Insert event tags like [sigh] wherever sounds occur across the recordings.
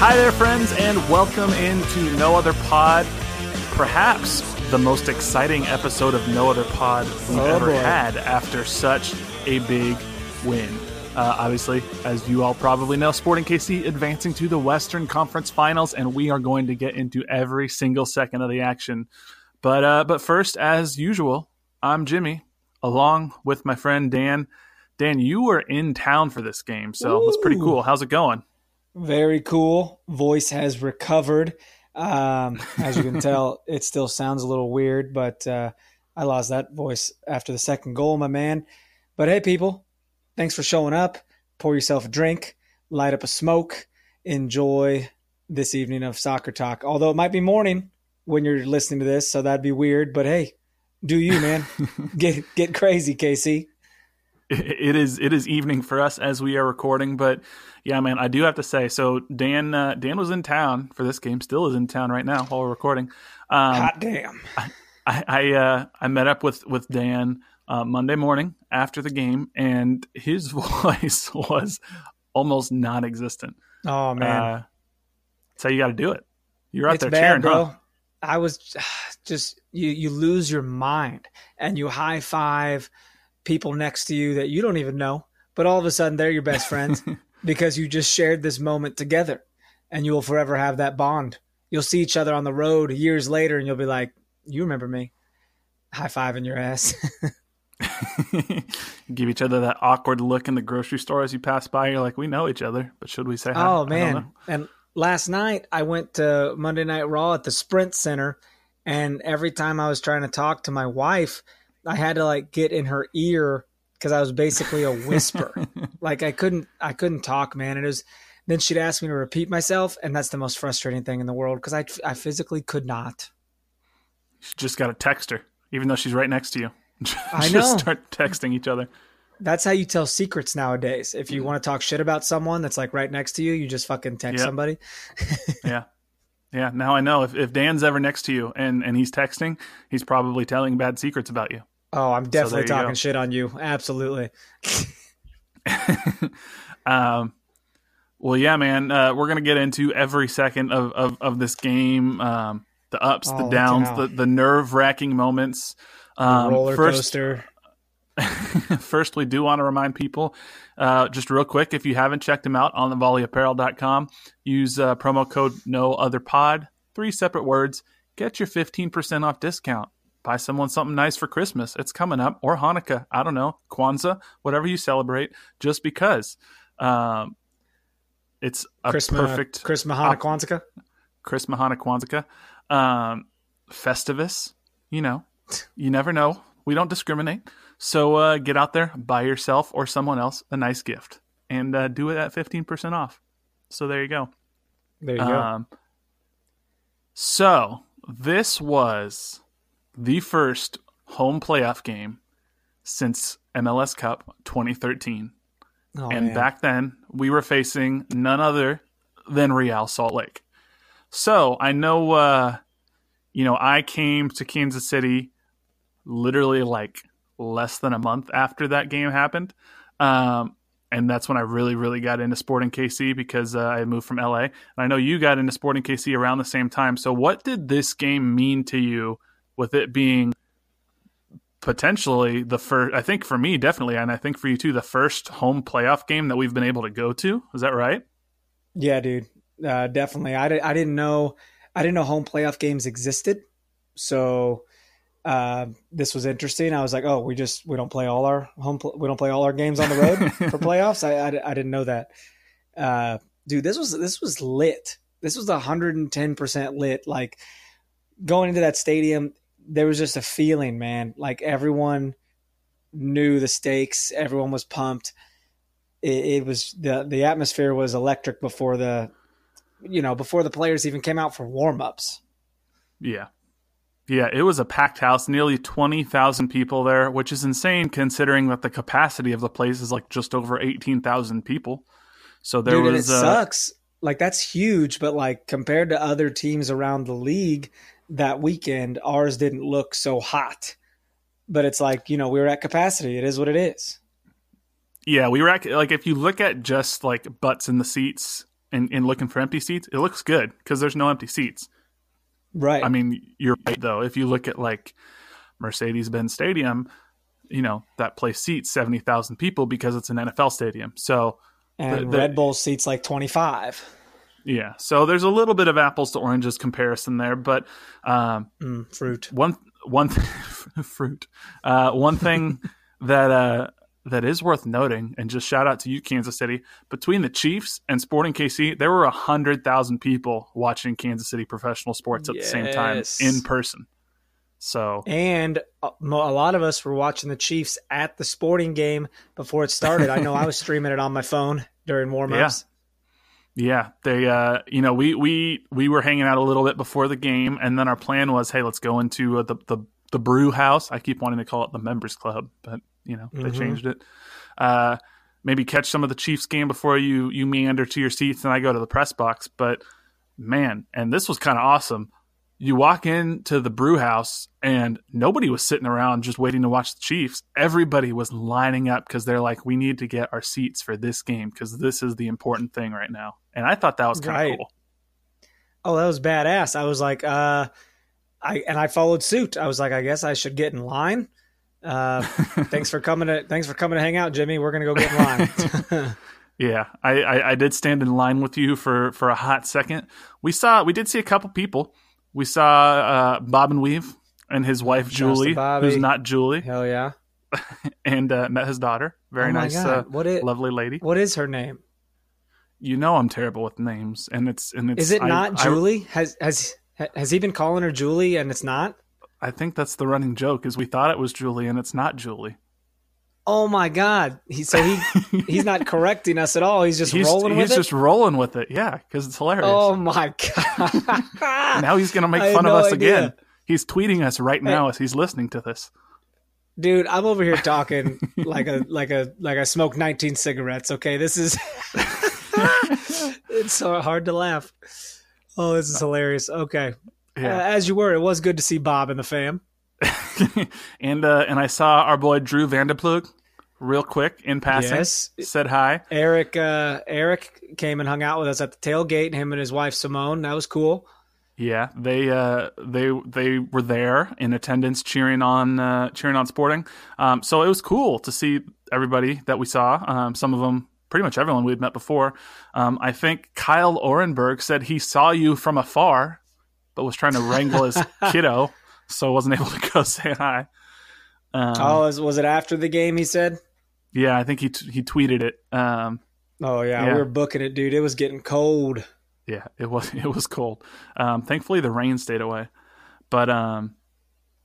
Hi there, friends, and welcome into No Other Pod. Perhaps the most exciting episode of No Other Pod we've Oh, ever boy. had after such a big win. Uh, obviously, as you all probably know, Sporting KC advancing to the Western Conference Finals, and we are going to get into every single second of the action. But uh, but first, as usual, I'm Jimmy, along with my friend Dan. Dan, you were in town for this game, so it's pretty cool. How's it going? Very cool. Voice has recovered. Um, as you can [laughs] tell, it still sounds a little weird, but uh, I lost that voice after the second goal, my man. But hey, people, thanks for showing up. Pour yourself a drink, light up a smoke, enjoy this evening of soccer talk. Although it might be morning when you're listening to this, so that'd be weird. But hey, do you, man? [laughs] get get crazy, Casey. [laughs] it is it is evening for us as we are recording but yeah man i do have to say so dan uh, dan was in town for this game still is in town right now while we're recording um, Hot damn. i i uh, i met up with with dan uh, monday morning after the game and his [laughs] voice was almost non-existent Oh man. uh, so you got to do it you're out it's there bad, cheering bro. huh I was [sighs] just you. You lose your mind and you high five people next to you that you don't even know, but all of a sudden they're your best friends [laughs] because you just shared this moment together, and you will forever have that bond. You'll see each other on the road years later, and you'll be like, "You remember me?" High five in your ass. [laughs] [laughs] give each other that awkward look in the grocery store as you pass by you're like we know each other but should we say hi? Oh man! And last night I went to Monday Night Raw at the Sprint Center, and every time I was trying to talk to my wife, I had to like get in her ear because I was basically a whisper. [laughs] like I couldn't, I couldn't talk, man. It was then she'd ask me to repeat myself, and that's the most frustrating thing in the world because I, I physically could not. You just got to text her, even though she's right next to you. [laughs] I just know. start texting each other. That's how you tell secrets nowadays. If you mm. want to talk shit about someone that's like right next to you, you just fucking text Yep. somebody. [laughs] Yeah. Yeah. Now I know if, if Dan's ever next to you and, and he's texting, he's probably telling bad secrets about you. Oh, I'm definitely you talking shit on you. Absolutely. [laughs] um, well, yeah, man, uh, we're going to get into every second of, of, of this game um, the ups, Oh, the downs, the, the nerve wracking moments. Um, roller first, coaster. [laughs] First, we do want to remind people, uh, just real quick, if you haven't checked them out on thevolleyapparel.com, use uh, promo code no other pod, three separate words, get your 15% off discount. Buy someone something nice for Christmas. It's coming up, or Hanukkah. I don't know, Kwanzaa, whatever you celebrate, just because. Um, it's a Chris perfect Chris Mahana Kwanzaa. Chris Mahana Kwanzaa, um, Festivus. You know, you never know. We don't discriminate. So uh, get out there, buy yourself or someone else a nice gift, and uh, do it at fifteen percent off. So there you go. There you go. Um, so this was the first home playoff game since MLS Cup 2013. Oh, and man. back then, we were facing none other than Real Salt Lake. So I know, uh, you know, I came to Kansas City literally like less than a month after that game happened. Um, and that's when I really, really got into Sporting KC because uh, I moved from LA. And I know you got into Sporting KC around the same time. So, what did this game mean to you with it being potentially the first? I think for me, definitely, and I think for you too, the first home playoff game that we've been able to go to. Is that right? Yeah, dude, uh, definitely. I, I didn't know I didn't know home playoff games existed, so uh, this was interesting. I was like, oh, we just we don't play all our home we don't play all our games on the road for [laughs] playoffs. I, I, I didn't know that, uh, dude. This was this was lit. This was hundred and ten percent lit. Like going into that stadium, there was just a feeling, man. Like everyone knew the stakes. Everyone was pumped. It, it was the the atmosphere was electric before the you know before the players even came out for warm ups. Yeah, yeah, it was a packed house, nearly 20,000 people there, which is insane considering that the capacity of the place is like just over 18,000 people. So there Dude, was it uh, sucks. Like that's huge, but like compared to other teams around the league that weekend, ours didn't look so hot. But it's like, you know, we were at capacity. It is what it is. Yeah, we were at, like if you look at just like butts in the seats and, and looking for empty seats, it looks good because there's no empty seats. Right. I mean, you're right though. If you look at like Mercedes-Benz Stadium, you know that place seats seventy thousand people because it's an NFL stadium. So and the, the, Red Bull seats like twenty five. Yeah, so there's a little bit of apples to oranges comparison there, but um, mm, fruit. One one th- [laughs] fruit. Uh, one thing [laughs] that uh, that is worth noting, and just shout out to you, Kansas City. Between the Chiefs and Sporting KC, there were a hundred thousand people watching Kansas City professional sports at yes. the same time in person. So, and a lot of us were watching the Chiefs at the Sporting game before it started. I know I was [laughs] streaming it on my phone during warmups. Yeah. Yeah, they uh you know, we we we were hanging out a little bit before the game and then our plan was, hey, let's go into uh, the the the brew house. I keep wanting to call it the members club, but you know mm-hmm. they changed it. Uh, maybe catch some of the Chiefs game before you you meander to your seats and I go to the press box. But man, and this was kind of awesome. You walk into the brew house and nobody was sitting around just waiting to watch the Chiefs. Everybody was lining up because they're like, we need to get our seats for this game because this is the important thing right now. And I thought that was kind of right. cool. Oh, that was badass. I was like, uh, I and I followed suit. I was like, I guess I should get in line. Uh, [laughs] thanks for coming to thanks for coming to hang out, Jimmy. We're gonna go get in line. [laughs] [laughs] yeah, I, I, I did stand in line with you for for a hot second. We saw we did see a couple people. We saw uh, Bob and Weave and his wife Julie, who's not Julie. Hell yeah! and uh, met his daughter. Very oh nice, uh, what is, lovely lady. What is her name? You know I'm terrible with names, and it's and it's. Is it not I, Julie? I, has has has he been calling her Julie, and it's not? I think that's the running joke is we thought it was Julie and it's not Julie. Oh my god! He, so he [laughs] he's not correcting us at all. He's just he's, rolling with he's it. He's just rolling with it. Yeah, because it's hilarious. Oh my god! [laughs] now he's gonna make fun of us idea. again. He's tweeting us right now hey. as he's listening to this. Dude, I'm over here talking [laughs] like a like a like I smoked 19 cigarettes. Okay, this is [laughs] it's so hard to laugh. Oh, this is hilarious. Okay, yeah. Uh, as you were, it was good to see Bob and the fam. [laughs] and uh, and I saw our boy Drew Vanderplug real quick in passing. Yes. Said hi. Eric uh, Eric came and hung out with us at the tailgate. Him and his wife Simone. That was cool. Yeah, they uh, they they were there in attendance, cheering on uh, cheering on Sporting. Um, so it was cool to see everybody that we saw. Um, some of them, pretty much everyone we had met before. Um, I think Kyle Orenberg said he saw you from afar but was trying to wrangle his [laughs] kiddo, so wasn't able to go [laughs] say hi. Um, oh, was, was it after the game? He said. Yeah, I think he t- he tweeted it. Um, oh yeah, yeah, we were booking it, dude. It was getting cold. Yeah, it was [laughs] it was cold. Um, thankfully, the rain stayed away. But um,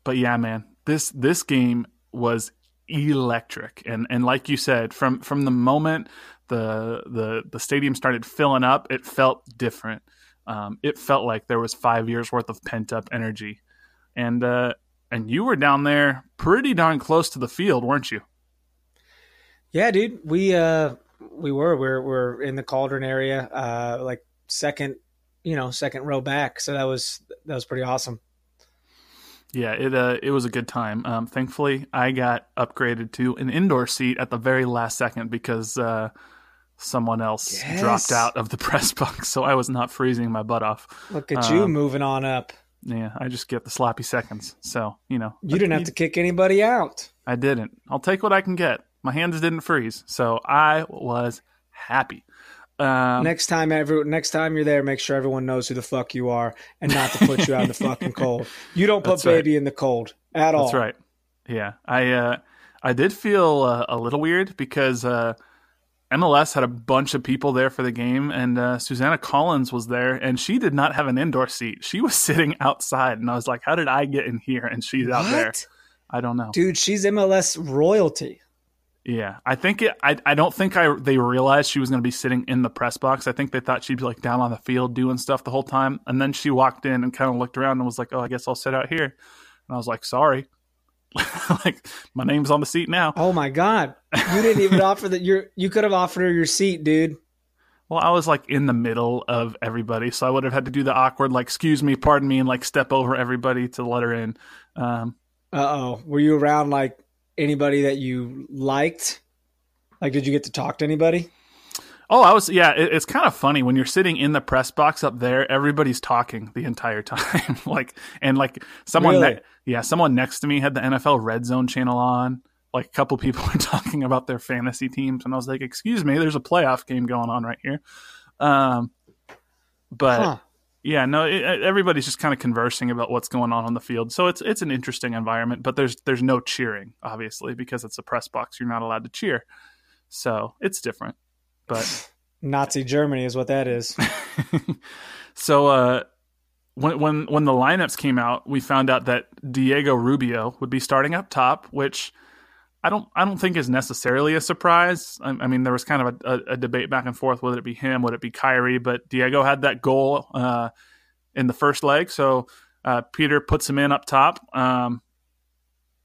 but yeah, man, this this game was electric, and and like you said, from from the moment the the the stadium started filling up, it felt different um, it felt like there was five years worth of pent up energy, and uh, and you were down there pretty darn close to the field, weren't you? Yeah, dude. We uh we were we're we're in the cauldron area, uh, like second, you know, second row back. So that was that was pretty awesome. Yeah, it uh, it was a good time. Um, thankfully, I got upgraded to an indoor seat at the very last second because uh, someone else Yes. dropped out of the [laughs] press box, so I was not freezing my butt off. Look at you Um, moving on up. Yeah, I just get the sloppy seconds. So you know, You didn't have to kick anybody out. I didn't. I'll take what I can get. My hands didn't freeze, so I was happy. Um, next time, every next time you're there, make sure everyone knows who the fuck you are, and not to put you out in the fucking [laughs] cold. You don't put That's right. baby in the cold at all. That's right. Yeah, I uh, I did feel uh, a little weird because uh, MLS had a bunch of people there for the game, and uh, Susannah Collins was there, and she did not have an indoor seat. She was [laughs] sitting outside, and I was like, "How did I get in here?" And she's out there. I don't know. Dude, she's MLS royalty. Yeah, I think it. I I don't think I they realized she was going to be sitting in the press box. I think they thought she'd be like down on the field doing stuff the whole time, and then she walked in and kind of looked around and was like, "Oh, I guess I'll sit out here." And I was like, "Sorry." [laughs] like my name's on the seat now. Oh my god, you didn't even [laughs] offer that. You you could have offered her your seat, dude. Well, I was like in the middle of everybody, so I would have had to do the awkward, like, excuse me, pardon me, and like step over everybody to let her in. Um, Uh oh, were you around like anybody that you liked? Like, did you get to talk to anybody? oh, I was, yeah, it, it's kind of funny when you're sitting in the press box up there, everybody's talking the entire [laughs] time. like, and like someone, Really? ne- yeah, someone next to me had the NFL Red Zone channel on. Like a couple people [laughs] were talking about their fantasy teams, and I was like, excuse me, there's a playoff game going on right here. Um, but. Huh. Yeah, no, it, everybody's just kind of conversing about what's going on on the field. So it's it's an interesting environment, but there's there's no cheering, obviously, because it's a press box. You're not allowed to cheer, so it's different. But [laughs] Nazi Germany is what that is. [laughs] so uh, when when when the lineups came out, we found out that Diego Rubio would be starting up top, which I don't I don't think is necessarily a surprise. I, I mean, there was kind of a, a, debate back and forth would it be him, would it be Kyrie, but Diego had that goal uh, in the first leg, so uh, Peter puts him in up top. Um,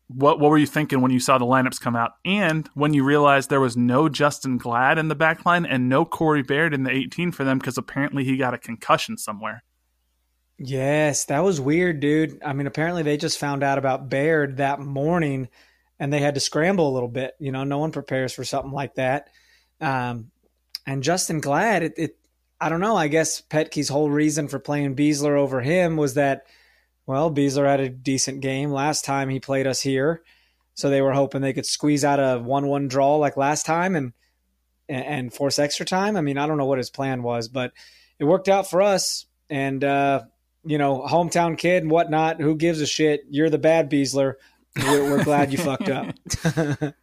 what what were you thinking when you saw the lineups come out, and when you realized there was no Justen Glad in the back line and no Corey Baird in the 18 for them because apparently he got a concussion somewhere. Yes, that was weird, dude. I mean, apparently they just found out about Baird that morning and they had to scramble a little bit. You know, no one prepares for something like that. Um, and Justen Glad, it, it, I don't know. I guess Petke's whole reason for playing Besler over him was that, well, Besler had a decent game last time he played us here. So they were hoping they could squeeze out a 1 1 draw like last time and, and force extra time. I mean, I don't know what his plan was, but it worked out for us. And, uh, you know, hometown kid and whatnot. Who gives a shit? You're the bad Besler. We're, we're glad you fucked up. [laughs]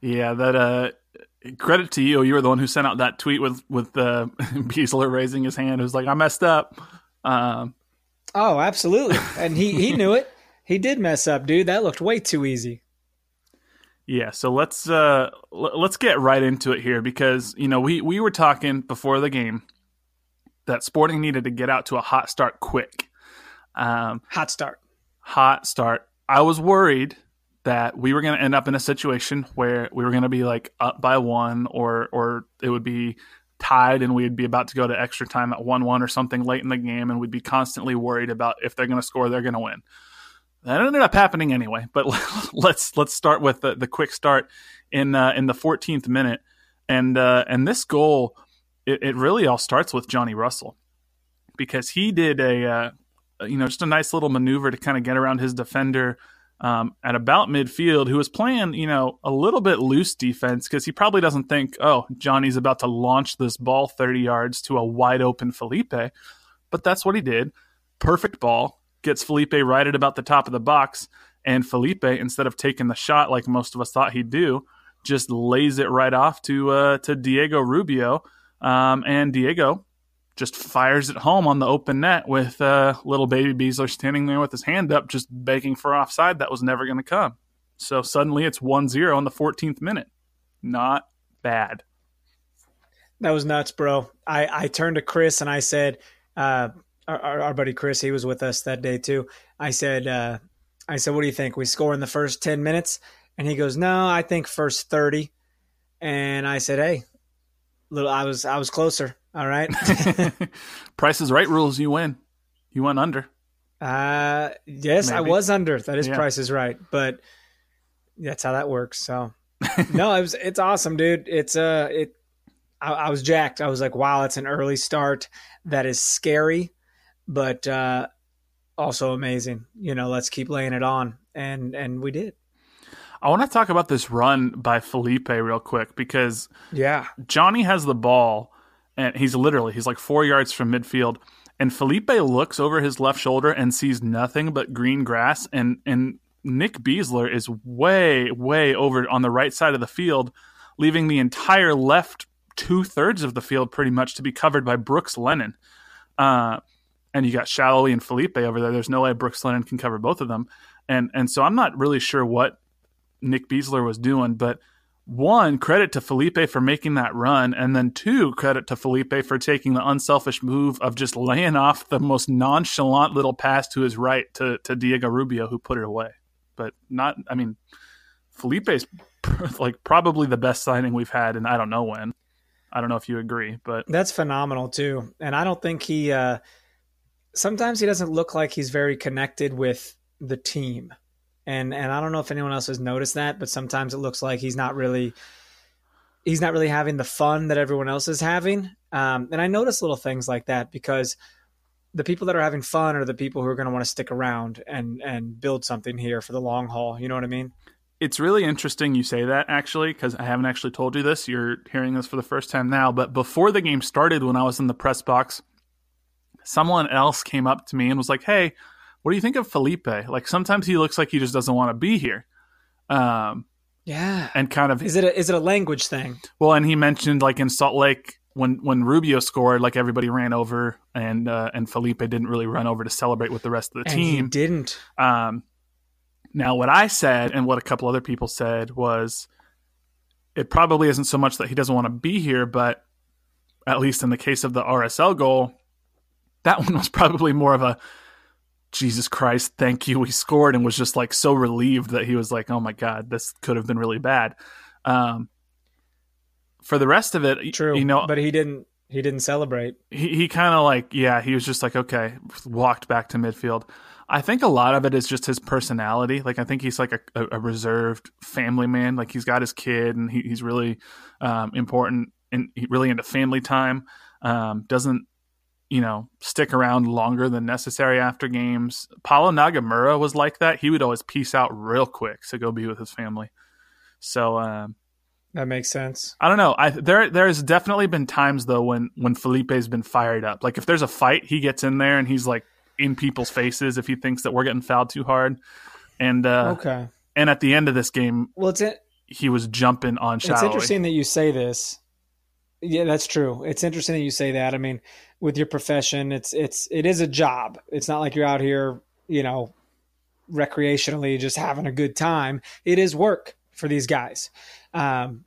Yeah, that uh credit to you. You were the one who sent out that tweet with with uh, [laughs] Besler raising his hand. Who's like, "I messed up." Um, oh, absolutely. And he he knew it. He did mess up, dude. That looked way too easy. yeah, so let's uh l- let's get right into it here because you know we we were talking before the game that Sporting needed to get out to a hot start quick. Um, Hot start. hot start. I was worried that we were going to end up in a situation where we were going to be like up by one, or or it would be tied, and we'd be about to go to extra time at one one or something late in the game, and we'd be constantly worried about if they're going to score, they're going to win. That ended up happening anyway. But [laughs] let's let's start with the, the quick start in uh, in the 14th minute, and uh, and this goal, it, it really all starts with Johnny Russell because he did a uh, you know, just a nice little maneuver to kind of get around his defender um, at about midfield, who was playing, you know, a little bit loose defense because he probably doesn't think, oh, Johnny's about to launch this ball 30 yards to a wide open Felipe. But that's what he did. Perfect ball, gets Felipe right at about the top of the box. And Felipe, instead of taking the shot like most of us thought he'd do, just lays it right off to uh, to Diego Rubio. Um, and Diego just fires it home on the open net with uh, little baby Besler standing there with his hand up, just begging for offside that was never going to come. So suddenly it's 1 0 in the 14th minute. Not bad. That was nuts, bro. I, I turned to Chris and I said, uh, our, our, buddy Chris, he was with us that day too. I said, uh, I said, what do you think? We score in the first 10 minutes? And he goes, no, I think first 30. And I said, hey, little, I was, I was closer. All right. [laughs] Price is right rules, you win. You went under. Uh, yes, I was under. That is Yeah. Price is Right, but that's how that works. So, [laughs] no, it was it's awesome, dude. It's uh, it. I, I was jacked. I was like, wow, it's an early start. That is scary, but uh, also amazing. You know, let's keep laying it on, and and we did. I want to talk about this run by Felipe real quick because Yeah, Johnny has the ball and he's literally he's like four yards from midfield and Felipe looks over his left shoulder and sees nothing but green grass and and Nick Besler is way way over on the right side of the field leaving the entire left two thirds of the field pretty much to be covered by Brooks Lennon. Uh, and you got Salloi and Felipe over there. There's no way Brooks Lennon can cover both of them. And and so I'm not really sure what Nick Besler was doing but one credit to Felipe for making that run, and then two credit to Felipe for taking the unselfish move of just laying off the most nonchalant little pass to his right to to Diego Rubio, who put it away. But not, I mean, Felipe's [laughs] like probably the best signing we've had, and I don't know when. I don't know if you agree, but that's phenomenal too. And I don't think he. Uh, sometimes he doesn't look like he's very connected with the team, and and I don't know if anyone else has noticed that, but sometimes it looks like he's not really. He's not really having the fun that everyone else is having, um, and I notice little things like that because the people that are having fun are the people who are going to want to stick around and and build something here for the long haul. You know what I mean? it's really interesting you say that actually because I haven't actually told you this. You're hearing this for the first time now, but before the game started, when I was in the press box, someone else came up to me and was like, "Hey, what do you think of Felipe? Like sometimes he looks like he just doesn't want to be here." Um, Yeah. and kind of Is it a, is it a language thing? well, and he mentioned like in Salt Lake when when Rubio scored, like everybody ran over, and uh, and Felipe didn't really run over to celebrate with the rest of the And he team. didn't. Um, now, what I said and what a couple other people said was it probably isn't so much that he doesn't want to be here, but at least in the case of the RSL goal, that [laughs] one was probably more of a Jesus Christ, thank you. We scored and was just like so relieved that he was like, oh my God, this could have been really bad. Um, for the rest of it, True. you know, but he didn't. He didn't celebrate. he, he kind of like yeah he was just like okay walked back to midfield i think a lot of it is just his personality like i think he's like a, a, a reserved family man like he's got his kid and he, he's really um, important and he really into family time um, doesn't you know stick around longer than necessary after games paulo nagamura was like that he would always peace out real quick to go be with his family so um, That makes sense. I don't know. I there there's definitely been times though when when Felipe's been fired up. Like if there's a fight, he gets in there and he's like in people's faces if he thinks that we're getting fouled too hard. And uh okay. and at the end of this game, Well, it's it, he was jumping on it's interesting that you say this. Yeah, that's true. It's interesting that you say that. I mean, with your profession, it's it's it is a job. It's not like you're out here, you know, recreationally just having a good time. It is work for these guys. Um,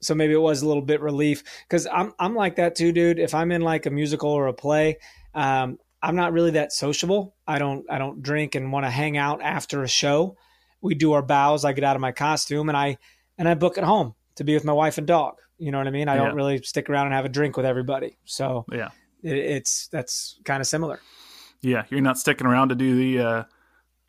so maybe it was a little bit relief because I'm I'm like that too, dude. If I'm in like a musical or a play, um, I'm not really that sociable. I don't I don't drink and want to hang out after a show. We do our bows. I get out of my costume and I and I book at home to be with my wife and dog. You know what I mean? I Yeah. don't really stick around and have a drink with everybody. So Yeah. it, it's that's kind of similar. Yeah, you're not sticking around to do the uh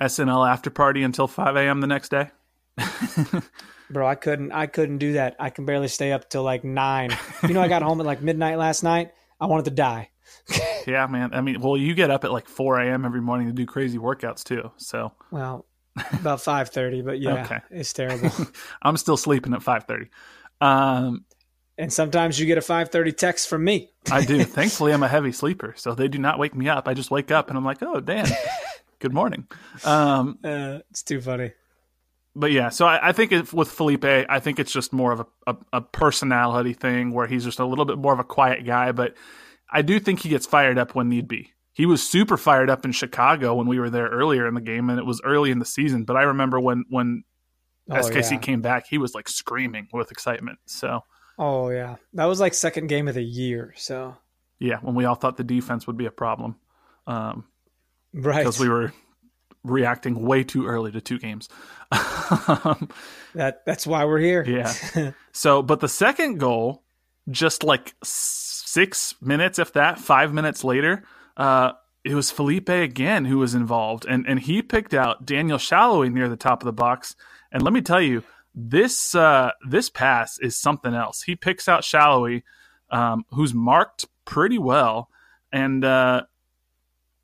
SNL after party until 5 a.m. the next day. [laughs] Bro, I couldn't I couldn't do that. I can barely stay up till like nine. You know, I got home at like midnight last night. I wanted to die. [laughs] Yeah, man. I mean, well, you get up at like 4 a.m. every morning to do crazy workouts too. So Well, about five thirty, but yeah, Okay. it's terrible. [laughs] I'm still sleeping at 5:30. Um, and sometimes you get a five thirty text from me. I do. [laughs] Thankfully, I'm a heavy sleeper, so they do not wake me up. I just wake up and I'm like, "Oh, Dan, [laughs] good morning." Um, Uh, it's too funny. but yeah, so I, I think if, with Felipe, I think it's just more of a, a, a personality thing where he's just a little bit more of a quiet guy. But I do think he gets fired up when need be. He was super fired up in Chicago when we were there earlier in the game, and it was early in the season. But I remember when when Oh, SKC yeah. came back, he was like screaming with excitement. So Oh yeah, that was like second game of the year. So yeah, when we all thought the defense would be a problem. Um, right, because we were reacting way too early to two games. [laughs] That that's why we're here. yeah. [laughs] So, but the second goal, just like six minutes, if that, five minutes later, uh, it was Felipe again who was involved, and and he picked out Daniel Salloi near the top of the box. And let me tell you, this uh, this pass is something else. He picks out Salloi, um, who's marked pretty well, and uh,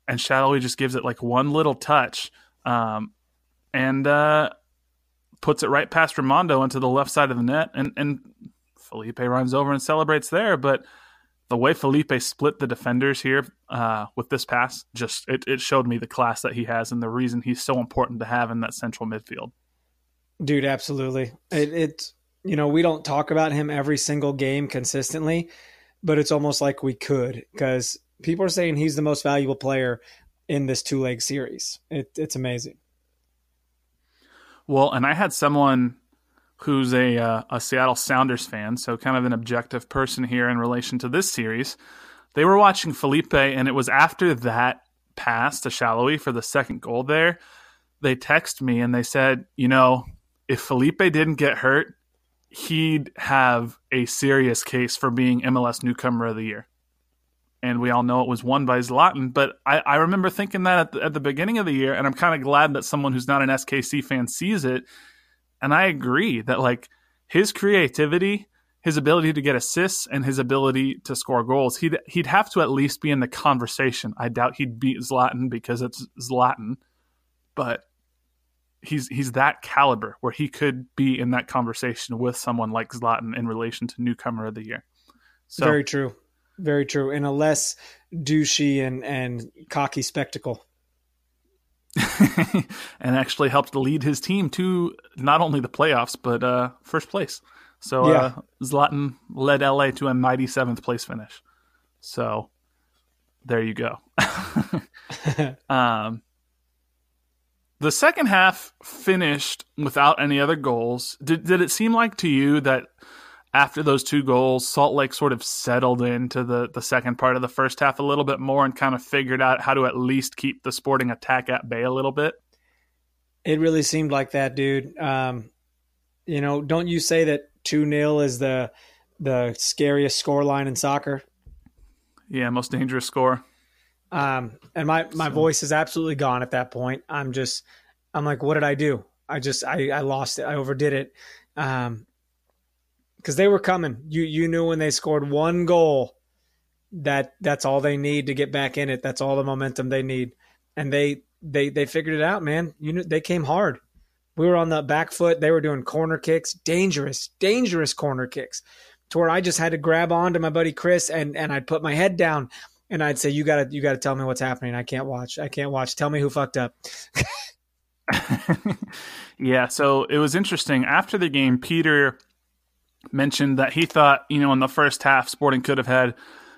and Salloi just gives it like one little touch, um, and uh, puts it right past Rimando into the left side of the net, and and Felipe runs over and celebrates there, but the way Felipe split the defenders here uh, with this pass just it, it showed me the class that he has and the reason he's so important to have in that central midfield. Dude, absolutely. It, it you know we don't talk about him every single game consistently, but it's almost like we could because people are saying he's the most valuable player in this two leg series. It, it's amazing. Well, and I had someone who's a uh, a Seattle Sounders fan, so kind of an objective person here in relation to this series. They were watching Felipe, and it was after that pass to Salloi for the second goal. There, they text me and they said, you know, if Felipe didn't get hurt, he'd have a serious case for being MLS Newcomer of the Year. And we all know it was won by Zlatan, but I, I remember thinking that at the, at the beginning of the year, and I'm kind of glad that someone who's not an SKC fan sees it and I agree that like his creativity, his ability to get assists, and his ability to score goals, he'd he'd have to at least be in the conversation. I doubt he'd beat Zlatan because it's Zlatan, but he's he's that caliber where he could be in that conversation with someone like Zlatan in relation to newcomer of the year. So, Very true. Very true. In a less douchey and, and cocky spectacle. [laughs] and actually helped lead his team to not only the playoffs but uh, first place. So yeah. uh, Zlatan led LA to a mighty seventh place finish. So there you go. [laughs] [laughs] um, the second half finished without any other goals. Did did it seem like to you that after those two goals, Salt Lake sort of settled into the, the second part of the first half a little bit more and kind of figured out how to at least keep the sporting attack at bay a little bit. It really seemed like that, dude. Um, you know, don't you say that 2 0 is the the scariest score line in soccer? Yeah, most dangerous score. Um, and my, my so. voice is absolutely gone at that point. I'm just, I'm like, what did I do? I just, I, I lost it. I overdid it. Um, because they were coming. You you knew when they scored one goal that that's all they need to get back in it. That's all the momentum they need, and they they they figured it out, man. You know they came hard. We were on the back foot. They were doing corner kicks, dangerous, dangerous corner kicks, to where I just had to grab on to my buddy Chris and and I'd put my head down and I'd say, "You gotta you gotta tell me what's happening. I can't watch. I can't watch. Tell me who fucked up." [laughs] yeah, so it was interesting. After the game, Peter mentioned that he thought, you know, in the first half, Sporting could have had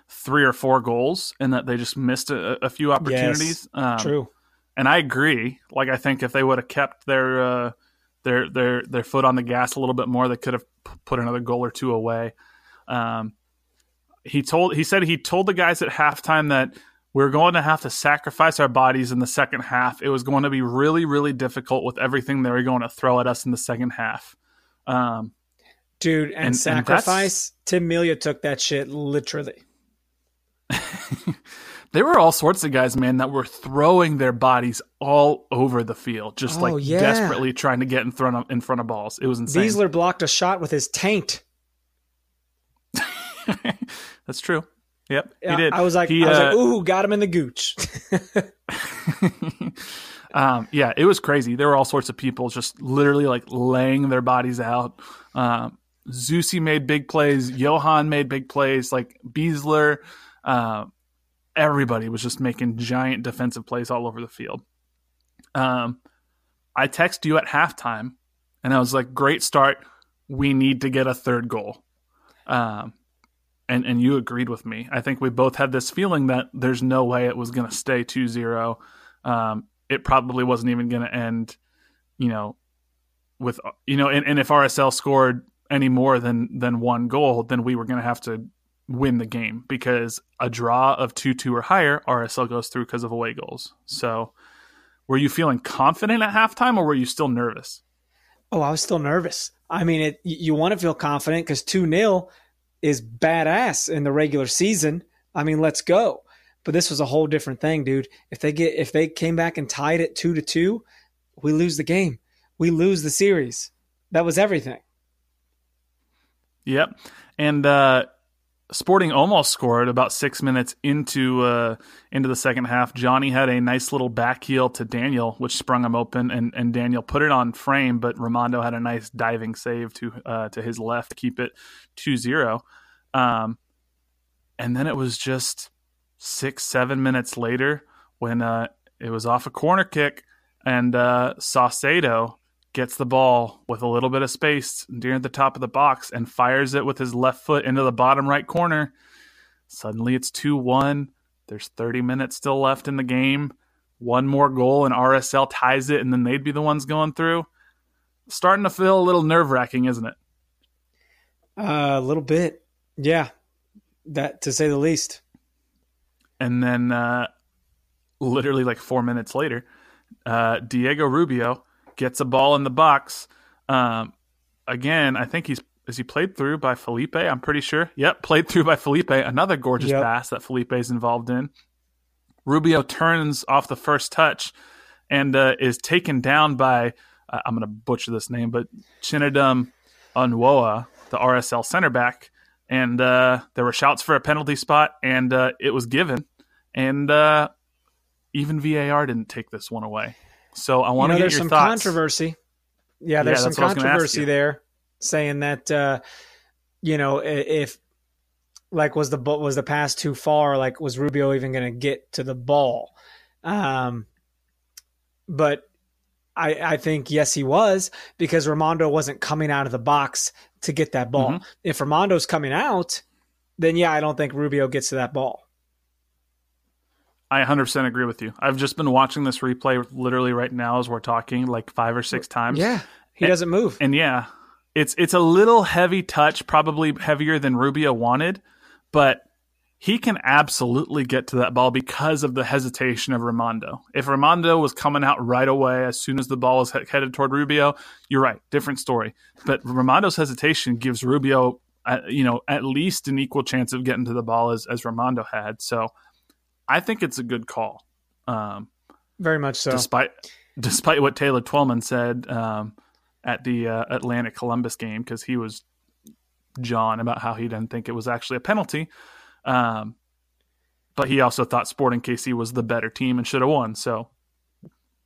three or four goals and that they just missed a, a few opportunities. Yes, um, true. And I agree. Like, I think if they would have kept their, uh, their, their, their foot on the gas a little bit more, they could have put another goal or two away. Um, he told, he said he told the guys at halftime that we're going to have to sacrifice our bodies in the second half. It was going to be really, really difficult with everything they were going to throw at us in the second half. Um, Dude, and, and sacrifice. And Tim Melia took that shit literally. [laughs] there were all sorts of guys, man, that were throwing their bodies all over the field, just oh, like yeah. desperately trying to get in front of in front of balls. It was insane. Besler blocked a shot with his taint. [laughs] That's true. Yep, he did. I was like, he, I was uh, like, ooh, got him in the gooch. [laughs] um, yeah, it was crazy. There were all sorts of people just literally like laying their bodies out. Um, Zusi made big plays. Johan made big plays. Like Besler, uh, everybody was just making giant defensive plays all over the field. Um, I texted you at halftime, and I was like, "Great start. We need to get a third goal." Um, and and you agreed with me. I think we both had this feeling that there's no way it was going to stay 2-0. Um, it probably wasn't even going to end, you know, with you know, and, and if RSL scored any more than than one goal, then we were going to have to win the game because a draw of 2-2 or higher, RSL goes through because of away goals. So, were you feeling confident at halftime or were you still nervous? Oh, I was still nervous. I mean, it, you want to feel confident because 2 0 is badass in the regular season. I mean, let's go. But this was a whole different thing, dude. If they get if they came back and tied it two to two, we lose the game. We lose the series. That was everything. Yep. And uh, Sporting almost scored about six minutes into uh, into the second half. Johnny had a nice little back heel to Daniel, which sprung him open, and, and Daniel put it on frame. But Rimando had a nice diving save to uh, to his left to keep it 2-0. Um, and then it was just six seven minutes later when uh, it was off a corner kick, and uh, Saucedo gets the ball with a little bit of space near the top of the box and fires it with his left foot into the bottom right corner. Suddenly it's 2 1. There's 30 minutes still left in the game. One more goal and RSL ties it, and then they'd be the ones going through. Starting to feel a little nerve wracking, isn't it? Uh, a little bit. Yeah. That to say the least. And then uh, literally like four minutes later, uh, Diego Rubio gets a ball in the box. Um, again, I think he's is he played through by Felipe? I'm pretty sure. Yep, played through by Felipe. Another gorgeous yep. pass that Felipe is involved in. Rubio turns off the first touch and uh, is taken down by uh, I'm going to butcher this name, but Chinedum Onuoha, the RSL center back, and uh, there were shouts for a penalty spot, and uh, it was given, and uh, even VAR didn't take this one away. So I want to you know, get your some thoughts. controversy. Yeah, there's yeah, some controversy there saying that uh, you know if like was the was the pass too far? Like was Rubio even going to get to the ball? Um, but I, I think yes, he was because Rimando wasn't coming out of the box to get that ball. Mm-hmm. If Rimando's coming out, then yeah, I don't think Rubio gets to that ball. I 100% agree with you. I've just been watching this replay literally right now as we're talking, like five or six times. Yeah, he and, doesn't move. And yeah, it's it's a little heavy touch, probably heavier than Rubio wanted, but he can absolutely get to that ball because of the hesitation of Rimando. If Rimando was coming out right away as soon as the ball was he- headed toward Rubio, you're right, different story. But Rimando's hesitation gives Rubio, uh, you know, at least an equal chance of getting to the ball as as Rimando had. So I think it's a good call. Um, Very much so. Despite despite what Taylor Twellman said um, at the uh, Atlanta Columbus game, because he was John about how he didn't think it was actually a penalty. Um, but he also thought Sporting KC was the better team and should have won. So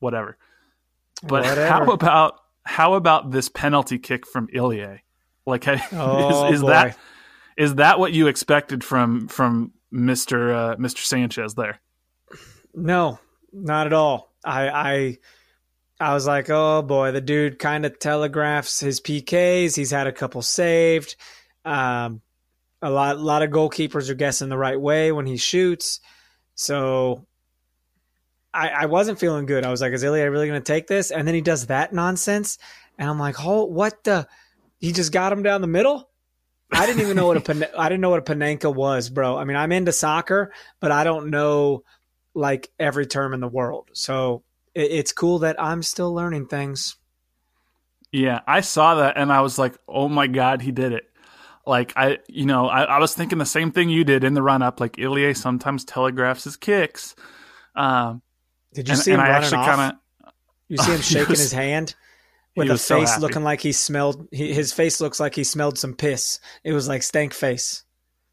whatever. But whatever. how about how about this penalty kick from Ilie? Like, [laughs] oh, is, is that is that what you expected from from Mister uh, Mister Sanchez there. No, not at all. I I I was like, oh boy, the dude kind of telegraphs his PKs. He's had a couple saved. Um, a lot a lot of goalkeepers are guessing the right way when he shoots. So I, I wasn't feeling good. I was like, is Ilie really going to take this? And then he does that nonsense, and I'm like, oh, what the? He just got him down the middle. I didn't even know what a [laughs] I didn't know what a panenka was, bro. I mean, I'm into soccer, but I don't know like every term in the world. So it, it's cool that I'm still learning things. Yeah, I saw that and I was like, "Oh my god, he did it!" Like I, you know, I, I was thinking the same thing you did in the run up. Like Ilie sometimes telegraphs his kicks. Um, did you and, see him running off? Kinda, you see him [laughs] shaking was, his hand with a face so looking like he smelled. He, his face looks like he smelled some piss. It was like stank face.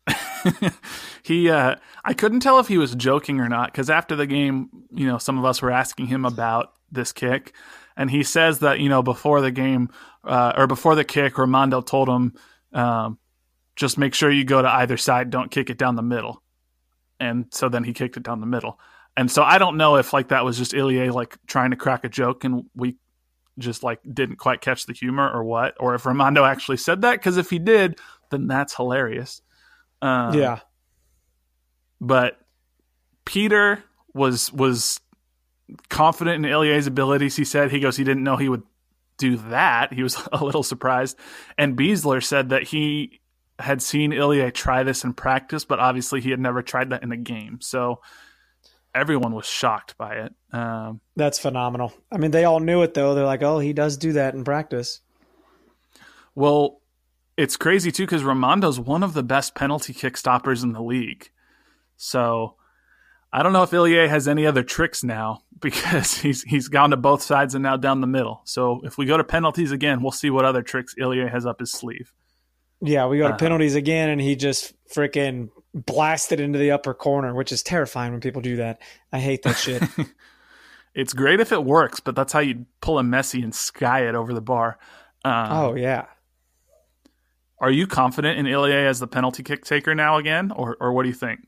[laughs] he, uh, I couldn't tell if he was joking or not because after the game, you know, some of us were asking him about this kick, and he says that you know before the game uh, or before the kick, Rimando told him, um, just make sure you go to either side, don't kick it down the middle, and so then he kicked it down the middle. And so I don't know if like that was just Ilie like trying to crack a joke, and we just like didn't quite catch the humor or what, or if Rimando actually said that. Because if he did, then that's hilarious. Um, yeah. But Peter was was confident in Ilie's abilities. He said he goes he didn't know he would do that. He was [laughs] a little surprised. And Besler said that he had seen Ilie try this in practice, but obviously he had never tried that in a game. So everyone was shocked by it. Um, That's phenomenal. I mean, they all knew it though. They're like, "Oh, he does do that in practice." Well, it's crazy too because Rimando's one of the best penalty kick stoppers in the league. So I don't know if Ilie has any other tricks now [laughs] because he's he's gone to both sides and now down the middle. So if we go to penalties again, we'll see what other tricks Ilie has up his sleeve. Yeah, we go to uh, penalties again, and he just freaking blasted into the upper corner, which is terrifying when people do that. I hate that shit. [laughs] it's great if it works, but that's how you pull a Messi and sky it over the bar. Um, oh yeah. Are you confident in Ilie as the penalty kick taker now again, or or what do you think?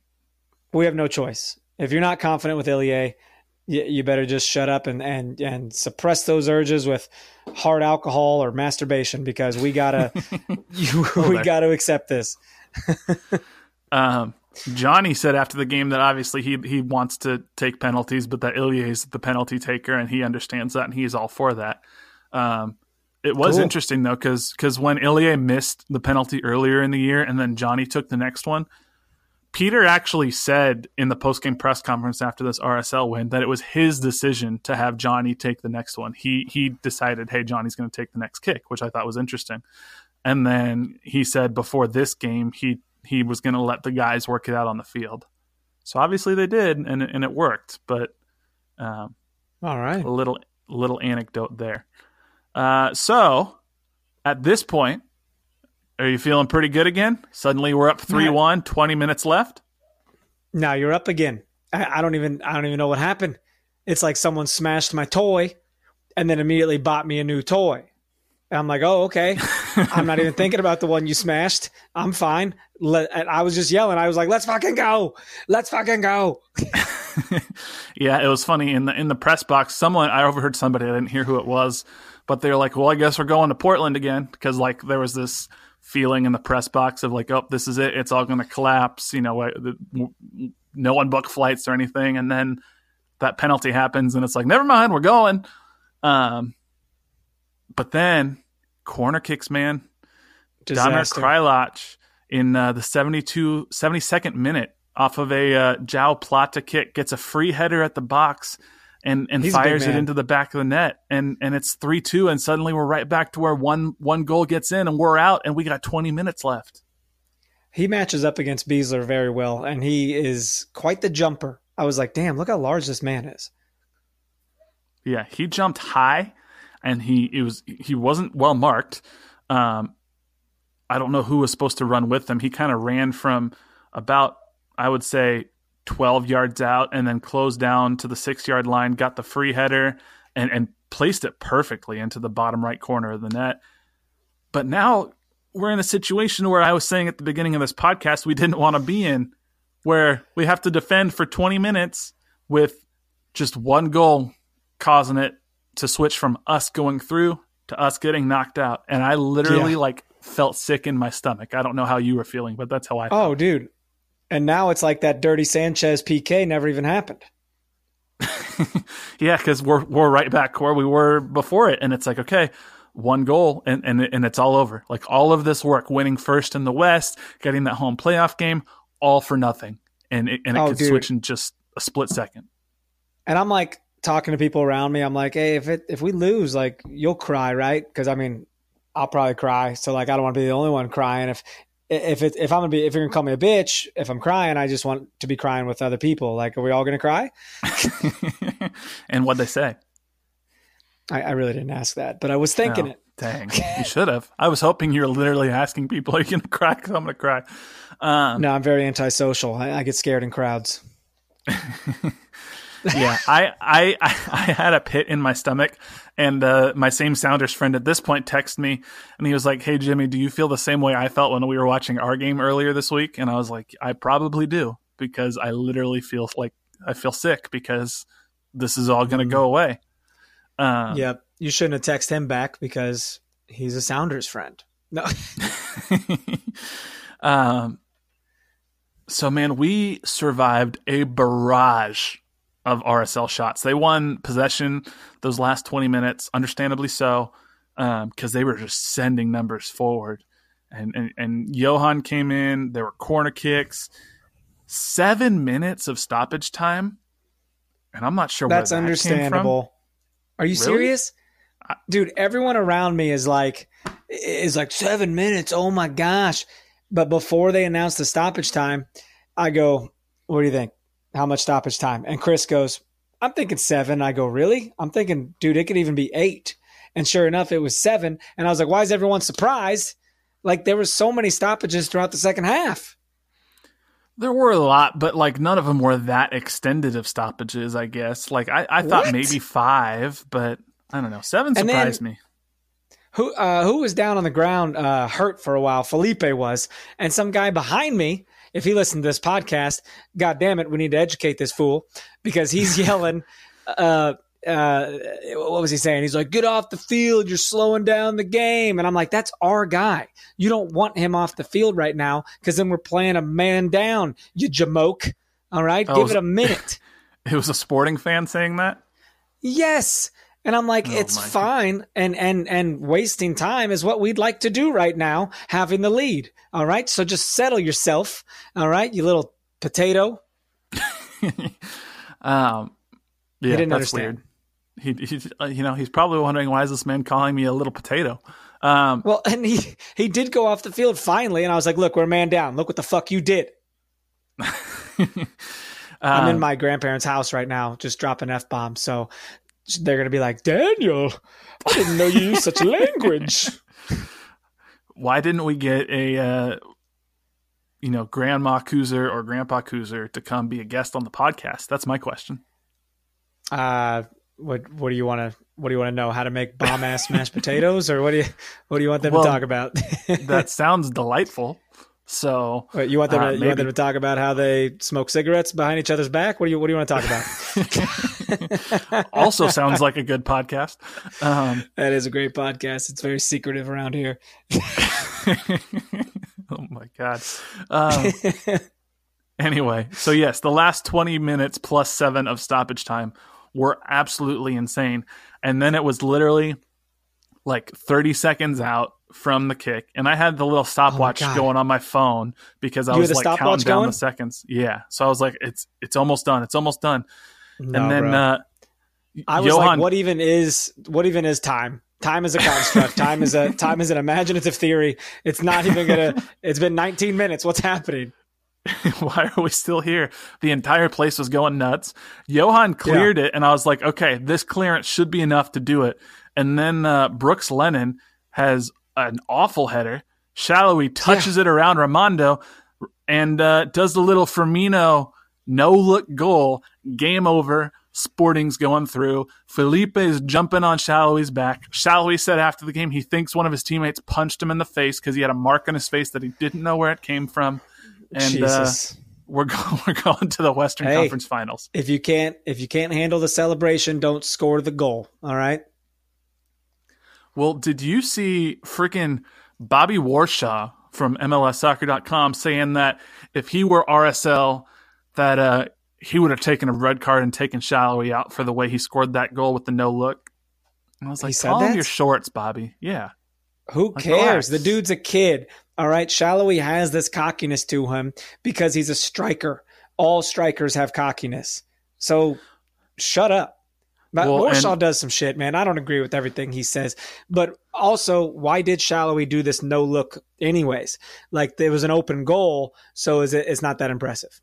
We have no choice. If you're not confident with Ilie, you, you better just shut up and, and and suppress those urges with hard alcohol or masturbation because we gotta you, [laughs] [laughs] we gotta accept this. Um, Johnny said after the game that obviously he he wants to take penalties, but that Ilie is the penalty taker and he understands that and he is all for that. Um, it was cool. interesting though because because when Ilie missed the penalty earlier in the year and then Johnny took the next one, Peter actually said in the post-game press conference after this RSL win that it was his decision to have Johnny take the next one. He he decided, hey, Johnny's going to take the next kick, which I thought was interesting. And then he said before this game, he he was going to let the guys work it out on the field. So obviously they did, and and it worked. But um, all right, a little little anecdote there. Uh, so at this point, are you feeling pretty good again? Suddenly we're up 3 1, 20 minutes left. Now you're up again. I, I, don't even I don't even know what happened. It's like someone smashed my toy and then immediately bought me a new toy. And I'm like, oh, okay. [laughs] I'm not even thinking about the one you smashed. I'm fine. Let, I was just yelling. I was like, let's fucking go. Let's fucking go. [laughs] yeah, it was funny in the in the press box. Someone I overheard somebody. I didn't hear who it was, but they're like, well, I guess we're going to Portland again because like there was this feeling in the press box of like, oh, this is it. It's all going to collapse. You know, no one booked flights or anything. And then that penalty happens and it's like, never mind, we're going. Um, but then corner kicks, man. Disaster. Kreilach in uh, the 72, 72nd minute off of a uh, João Plata kick gets a free header at the box and and He's fires it into the back of the net and and it's 3-2 and suddenly we're right back to where one one goal gets in and we're out and we got 20 minutes left. He matches up against Besler very well and he is quite the jumper. I was like, "Damn, look how large this man is." Yeah, he jumped high and he it was he wasn't well marked. Um I don't know who was supposed to run with him. He kind of ran from about I would say 12 yards out and then closed down to the six yard line, got the free header, and, and placed it perfectly into the bottom right corner of the net. But now we're in a situation where I was saying at the beginning of this podcast we didn't want to be in, where we have to defend for 20 minutes with just one goal causing it to switch from us going through to us getting knocked out. And I literally yeah. like felt sick in my stomach. I don't know how you were feeling, but that's how I oh, felt. Oh, dude. And now it's like that dirty Sanchez PK never even happened. [laughs] yeah, because we're we're right back where we were before it, and it's like okay, one goal and and and it's all over. Like all of this work, winning first in the West, getting that home playoff game, all for nothing, and it, and it oh, could dude. switch in just a split second. And I'm like talking to people around me. I'm like, hey, if it if we lose, like you'll cry, right? Because I mean, I'll probably cry. So like, I don't want to be the only one crying. If if it, if I'm gonna be if you're gonna call me a bitch if I'm crying, I just want to be crying with other people. Like, are we all gonna cry? [laughs] and what they say? I, I, really didn't ask that, but I was thinking oh, it. Dang, you should have. I was hoping you were literally asking people, "Are you gonna cry?" Because I'm gonna cry. Um, no, I'm very antisocial. I, I get scared in crowds. [laughs] yeah, I, I I had a pit in my stomach, and uh, my same Sounders friend at this point texted me, and he was like, "Hey Jimmy, do you feel the same way I felt when we were watching our game earlier this week?" And I was like, "I probably do because I literally feel like I feel sick because this is all going to go mm-hmm. away." Um, yep, you shouldn't have texted him back because he's a Sounders friend. No. [laughs] um. So man, we survived a barrage of RSL shots. They won possession those last 20 minutes, understandably so, because um, they were just sending numbers forward. And, and, and Johan came in. There were corner kicks, seven minutes of stoppage time, and I'm not sure that's that understandable. Are you really? serious, dude? Everyone around me is like, is like seven minutes. Oh my gosh! But before they announced the stoppage time, I go, "What do you think? How much stoppage time? And Chris goes, I'm thinking seven. I go, really? I'm thinking, dude, it could even be eight. And sure enough, it was seven. And I was like, why is everyone surprised? Like there was so many stoppages throughout the second half. There were a lot, but like none of them were that extended of stoppages. I guess. Like I, I thought What? maybe five, but I don't know. Seven And then- surprised me. Who uh, who was down on the ground uh, hurt for a while? Felipe was, and some guy behind me. If he listened to this podcast, God damn it, we need to educate this fool because he's [laughs] yelling. Uh, uh, what was he saying? He's like, "Get off the field! You're slowing down the game." And I'm like, "That's our guy. You don't want him off the field right now because then we're playing a man down. You jamoke. All right, Oh, give was- it a minute." [laughs] It was a sporting fan saying that. Yes. And I'm like, Oh it's God. fine. And, and, and wasting time is what we'd like to do right now, having the lead. All right. So just settle yourself. All right. You little potato. [laughs] um, yeah, didn't that's understand. weird. He, he, uh, you know, he's probably wondering why is this man calling me a little potato. Um, Well, and he, he did go off the field finally. And I was like, look, we're a man down. Look what the fuck you did. [laughs] I'm in um, my grandparents' house right now, just dropping F bombs. So they're going to be like, Daniel, I didn't know you used such language. [laughs] why didn't we get a, uh, you know, Grandma Coozer or Grandpa Coozer to come be a guest on the podcast? That's my question. Uh, what, what do you want to, what do you want to know? How to make bomb ass mashed potatoes or what do you, what do you want them Well, to talk about? [laughs] That sounds delightful. So Wait, you want them? Uh, to, you want them to talk about how they smoke cigarettes behind each other's back? What do you What do you want to talk about? [laughs] also sounds like a good podcast. Um, that is a great podcast. It's very secretive around here. [laughs] oh my god. Um, [laughs] anyway, so yes, the last 20 minutes plus 7 of stoppage time were absolutely insane. And then it was literally like 30 seconds out from the kick and I had the little stopwatch God. going on my phone because I You was like counting down going? the seconds. Yeah. So I was like it's it's almost done. It's almost done. No, and then uh I was Johan, like, what even is what even is time? Time is a construct. time is a [laughs] time is an imaginative theory. It's not even gonna. It's been 19 minutes. What's happening? [laughs] why are we still here? The entire place was going nuts. Johan cleared it, and I was like, okay, this clearance should be enough to do it. And then uh, Brooks Lennon has an awful header. Salloi touches it around Rimando and uh, does the little Firmino no look goal. Game over. Sporting's going through. Felipe is jumping on Salloi's back. Salloi said after the game he thinks one of his teammates punched him in the face because he had a mark on his face that he didn't know where it came from. And uh, we're going [laughs] we're going to the Western Hey. Conference Finals. if you can't if you can't handle the celebration, don't score the goal. All right. Well, did you see freaking Bobby Warshaw from MLSsoccer.com saying that if he were RSL, that uh, he would have taken a red card and taken Salloi out for the way he scored that goal with the no look. And I was He like, calm that? your shorts, Bobby. Yeah. Who Like, cares? relax. The dude's a kid. All right. Salloi has this cockiness to him because he's a striker. All strikers have cockiness. So shut up. But Well, Warshaw and- does some shit, man. I don't agree with everything he says. But also, why did Salloi do this no look anyways? Like there was an open goal, so is it it's not that impressive.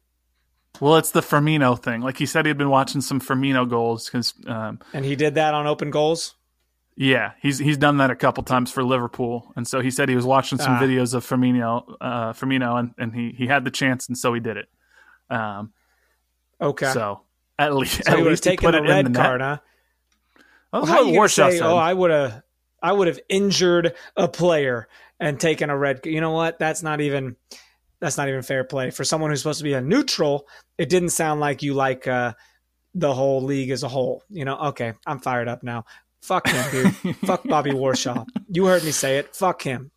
Well, it's the Firmino thing. Like he said, he'd been watching some Firmino goals because, um, And he did that on open goals. yeah, he's he's done that a couple times for Liverpool, and so he said he was watching some Ah. videos of Firmino, uh, Firmino, and, and he he had the chance, and so he did it. Um, Okay. So at least he at least he taken put in red the card, net. huh? Well, how what you say, oh, I would have, I would have injured a player and taken a red. You know what? That's not even, that's not even fair play for someone who's supposed to be a neutral. It didn't sound like you like uh, the whole league as a whole. You know? Okay, I'm fired up now. Fuck him, dude. [laughs] Fuck Bobby Warshaw. You heard me say it. Fuck him.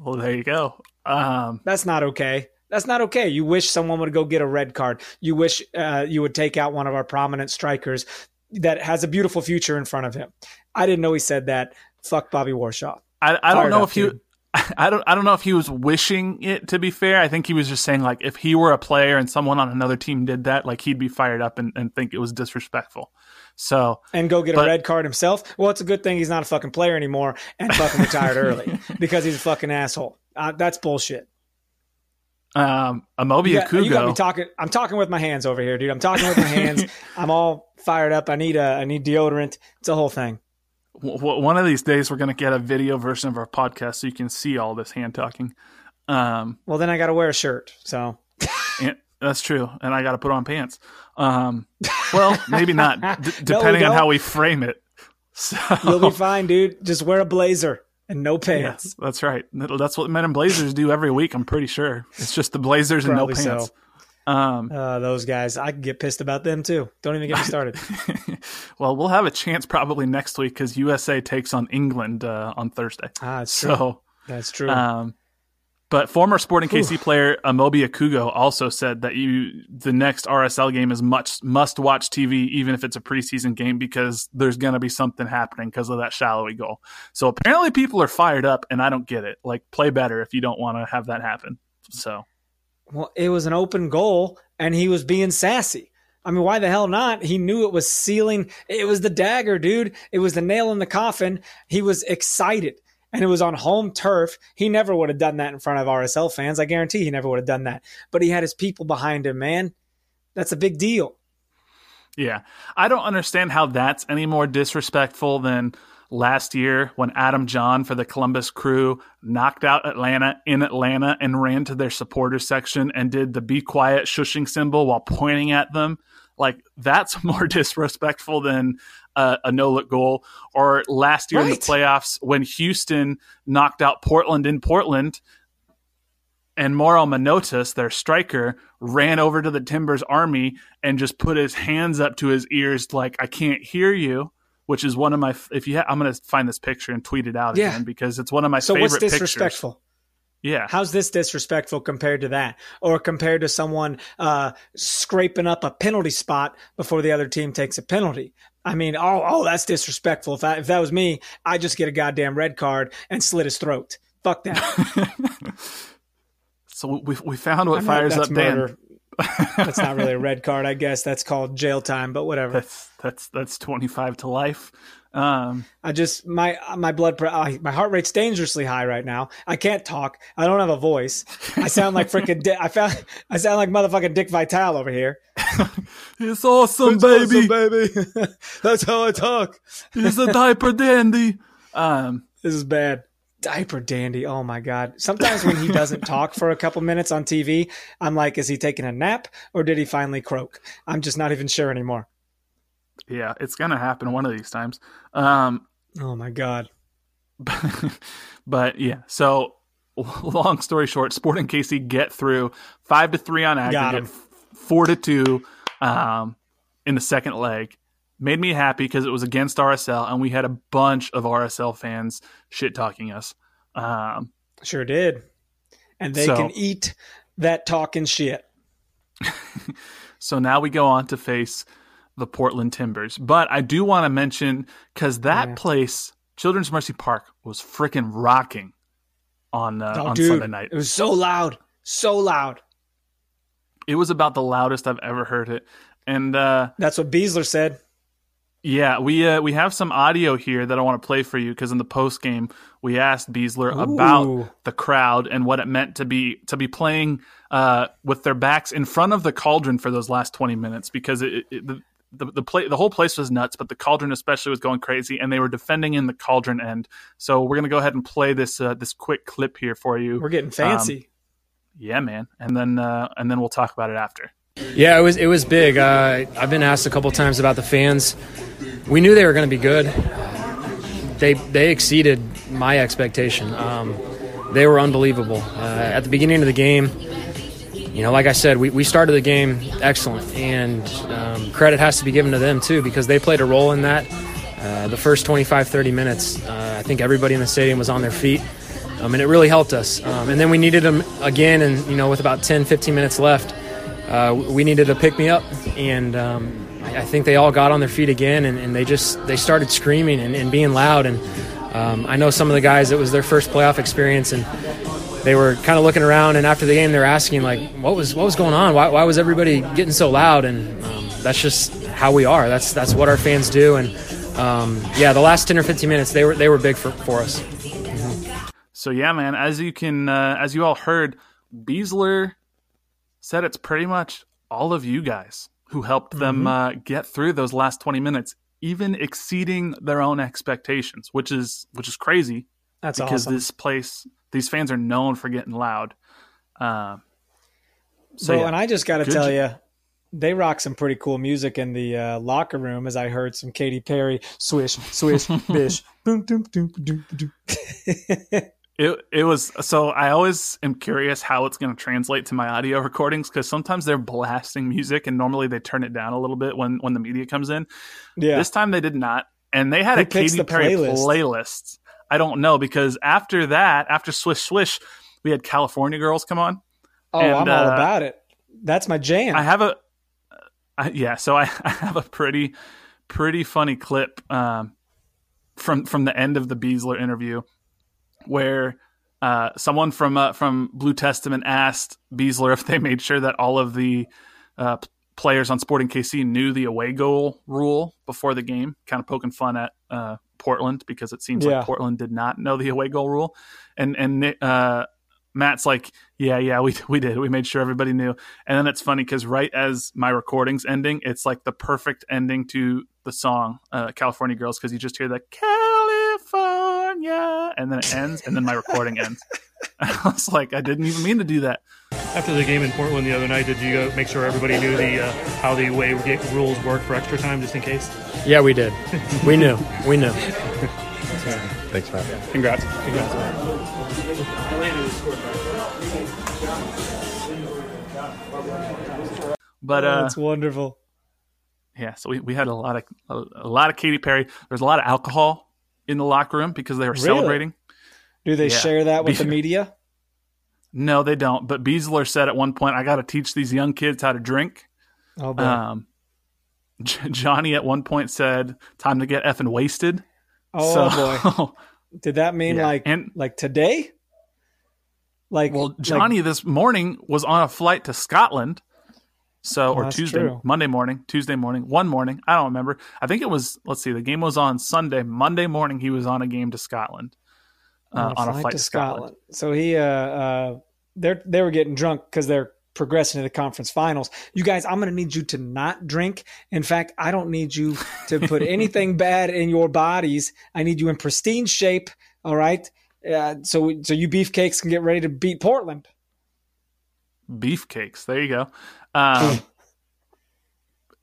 well, there you go. Um, That's not okay. That's not okay. You wish someone would go get a red card. You wish uh, you would take out one of our prominent strikers that has a beautiful future in front of him. I didn't know he said that. Fuck Bobby Warshaw. I, I don't know if he. dude. [laughs] I don't. I don't know if he was wishing it to be fair. I think he was just saying like if he were a player and someone on another team did that, like he'd be fired up and, and think it was disrespectful. So And go get But- a red card himself. Well, it's a good thing he's not a fucking player anymore and fucking retired early [laughs] because he's a fucking asshole. Uh, that's bullshit. Um, Amobi You, Okugo. got, you got me talking. I'm talking with my hands over here, dude. I'm talking with my hands. [laughs] I'm all fired up. I need a. I need deodorant. It's a whole thing. w- one of these days we're going to get a video version of our podcast so you can see all this hand talking. Um, Well, then I got to wear a shirt. So that's true, and I got to put on pants. Um, [laughs] well, maybe not, d- No, we depending on how we frame it. [laughs] So, you'll be fine, dude. Just wear a blazer and no pants. yes, that's right. That's what men in blazers do every week. I'm pretty sure it's just the blazers and no Probably so. pants. Um, Uh, those guys, I could get pissed about them too. Don't even get me started. [laughs] well, we'll have a chance probably next week because USA takes on England uh, on Thursday. Ah, it's true. So. That's true. Um, but former Sporting KC player Amobi Okugo also said that you the next RSL game is much must watch TV even if it's a preseason game because there's going to be something happening because of that Salloi goal. So apparently people are fired up and I don't get it. Like play better if you don't want to have that happen. So well, it was an open goal, and he was being sassy. I mean, why the hell not? He knew it was sealing. It was the dagger, dude. It was the nail in the coffin. He was excited. And it was on home turf. He never would have done that in front of RSL fans. I guarantee he never would have done that. But he had his people behind him, man. That's a big deal. Yeah. I don't understand how that's any more disrespectful than last year when Adam Jahn for the Columbus crew knocked out Atlanta in Atlanta and ran to their supporters section and did the be quiet shushing symbol while pointing at them. Like that's [laughs] more disrespectful than uh, a no look goal. Or last year in the playoffs when Houston knocked out Portland in Portland and Mauro Manotas, their striker, ran over to the Timbers army and just put his hands up to his ears like I can't hear you, which is one of my if you ha- I'm going to find this picture and tweet it out Yeah. again because it's one of my So favorite what's pictures. disrespectful? Yeah. How's this disrespectful compared to that, or compared to someone uh, scraping up a penalty spot before the other team takes a penalty? I mean, oh, oh, that's disrespectful. If, I, if that was me, I'd just get a goddamn red card and slit his throat. Fuck that. [laughs] so we we found what I fires up Dan. that's not really a red card, I guess. That's called jail time, but whatever. That's that's that's 25 to life. Um, I just my my blood pre- my heart rate's dangerously high right now. I can't talk. I don't have a voice. I sound like freaking. Di- I found I sound like motherfucking Dick Vitale over here. [laughs] it's awesome, It's awesome, baby. [laughs] That's how I talk. He's a diaper dandy. Um, This is bad. Diaper dandy. Oh my god. Sometimes when he doesn't [laughs] talk for a couple minutes on TV, I'm like, is he taking a nap or did he finally croak? I'm just not even sure anymore. Yeah, it's gonna happen one of these times. Um, Oh my god. [laughs] but yeah, so [laughs] long story short, Sporting KC get through five to three on aggregate, four to two um, in the second leg. Made me happy because it was against RSL, and we had a bunch of RSL fans shit talking us. Um, Sure did. And they So- can eat that talking shit. [laughs] So now we go on to face the Portland Timbers. But I do want to mention because that Yeah. place, Children's Mercy Park, was freaking rocking on uh, Oh, on dude, Sunday night. It was so loud. So loud. It was about the loudest I've ever heard it. And uh, That's what Besler said. yeah, we uh, we have some audio here that I want to play for you because in the post game we asked Besler about the crowd and what it meant to be to be playing uh, with their backs in front of the cauldron for those last twenty minutes because it, it, the the the, play, the whole place was nuts, but the cauldron especially was going crazy, and they were defending in the cauldron end. So we're gonna go ahead and play this uh, this quick clip here for you. We're getting fancy. yeah, man, and then uh, and then we'll talk about it after. Yeah, it was it was big. Uh, I've been asked a couple times about the fans. We knew they were going to be good. They they exceeded my expectation. Um, they were unbelievable uh, at the beginning of the game. You know, like I said, we, we started the game excellent, and um, credit has to be given to them too because they played a role in that. Uh, the first 25, 30 minutes, uh, I think everybody in the stadium was on their feet, um, and it really helped us. Um, and then we needed them again, and you know, with about 10, 15 minutes left, uh, we needed to pick me up, and um, I I think they all got on their feet again, and, and they just they started screaming and, and being loud. And um, I know some of the guys it was their first playoff experience, and they were kind of looking around. And after the game, they're asking like, "What was what was going on? Why, why was everybody getting so loud?" And um, that's just how we are. That's that's what our fans do. And um, yeah, the last ten or fifteen minutes they were they were big for, for us. So yeah, man, as you can uh, as you all heard, Besler said it's pretty much all of you guys who helped mm-hmm. them uh, get through those last 20 minutes, even exceeding their own expectations, which is which is crazy. That's because awesome. this place, these fans are known for getting loud. Uh, so, Bro, yeah, and I just got to tell you, they rock some pretty cool music in the uh, locker room. As I heard some Katy Perry swish, swish, [laughs] bish, boom, boom, boom, boom, boom. It it was so I always am curious how it's going to translate to my audio recordings because sometimes they're blasting music and normally they turn it down a little bit when when the media comes in. Yeah, this time they did not, and they had Who a Katy Perry playlist? playlist. I don't know because after that, after Swish Swish, we had California Girls come on. Oh, and, I'm all uh, about it. That's my jam. I have a I, yeah, so I, [laughs] I, have a pretty pretty funny clip um, from from the end of the Besler interview where uh, someone from uh, from Blue Testament asked Besler if they made sure that all of the uh, players on Sporting KC knew the away goal rule before the game, kind of poking fun at uh, Portland because it seems yeah. like Portland did not know the away goal rule, and and uh, Matt's like, yeah, yeah, we [laughs] we did. We made sure everybody knew. And then it's funny because right as my recording's ending, it's like the perfect ending to the song uh, "California Girls" because you just hear the California, and then it ends, and then my recording ends. [laughs] I was like, I didn't even mean to do that. After the game in Portland the other night, did you make sure everybody knew the uh, how the way rules work for extra time, just in case? Yeah, we did. we knew. We knew. Thanks, Matt. Congrats. Congrats. But uh, it's wonderful. Yeah, so we, we had a lot of a, a, lot of Katy Perry. There's a lot of alcohol in the locker room because they were really? celebrating. Do they yeah. share that with Be- the media? No, they don't. But Besler said at one point, "I got to teach these young kids how to drink." Oh boy. Um, [laughs] J- Johnny at one point said, "Time to get effing wasted." Oh so, boy! [laughs] Did that mean yeah. like and, like today? Like, well, Johnny like, this morning was on a flight to Scotland. So, oh, or Tuesday, true. Monday morning, Tuesday morning, one morning. I don't remember. I think it was, let's see, the game was on Sunday. Monday morning, he was on a game to Scotland. Uh, on, a, a flight to, Scotland. Scotland. So he, uh, uh, they're, they were getting drunk because they're progressing to the conference finals. You guys, I'm going to need you to not drink. In fact, I don't need you to put [laughs] anything bad in your bodies. I need you in pristine shape. All right. Uh, so so you beefcakes can get ready to beat Portland. Beefcakes. There you go. Um,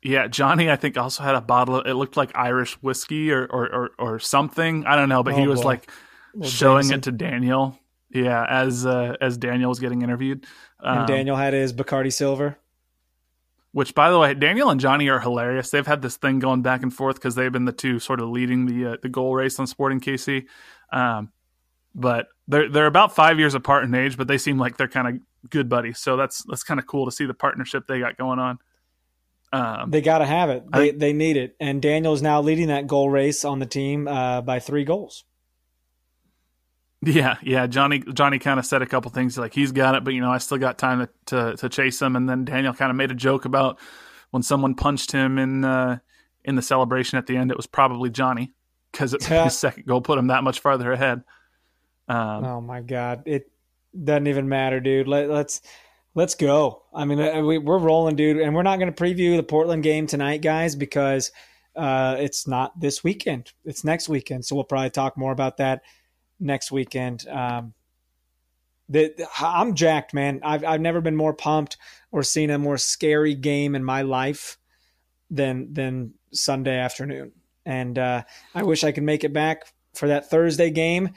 yeah, Johnny, I think also had a bottle. Of, it looked like Irish whiskey or or or, or something. I don't know, but oh, he was boy. like showing Jameson. it to Daniel. Yeah, as uh, as Daniel was getting interviewed, um, and Daniel had his Bacardi Silver. Which, by the way, Daniel and Johnny are hilarious. They've had this thing going back and forth because they've been the two sort of leading the uh, the goal race on Sporting KC. Um, but they're they're about five years apart in age, but they seem like they're kind of good buddies. So that's that's kind of cool to see the partnership they got going on. Um, they got to have it. They I, they need it. And Daniel is now leading that goal race on the team uh, by three goals. Yeah, yeah. Johnny Johnny kind of said a couple things like he's got it, but you know I still got time to to, to chase him. And then Daniel kind of made a joke about when someone punched him in uh, in the celebration at the end. It was probably Johnny because [laughs] his second goal put him that much farther ahead. Um, oh my god, it doesn't even matter, dude. Let, let's let's go. I mean, uh, we, are rolling, dude, and we're not going to preview the Portland game tonight, guys, because uh, it's not this weekend. It's next weekend, so we'll probably talk more about that next weekend. Um, the, I'm jacked, man. I've I've never been more pumped or seen a more scary game in my life than than Sunday afternoon. And uh, I wish I could make it back for that Thursday game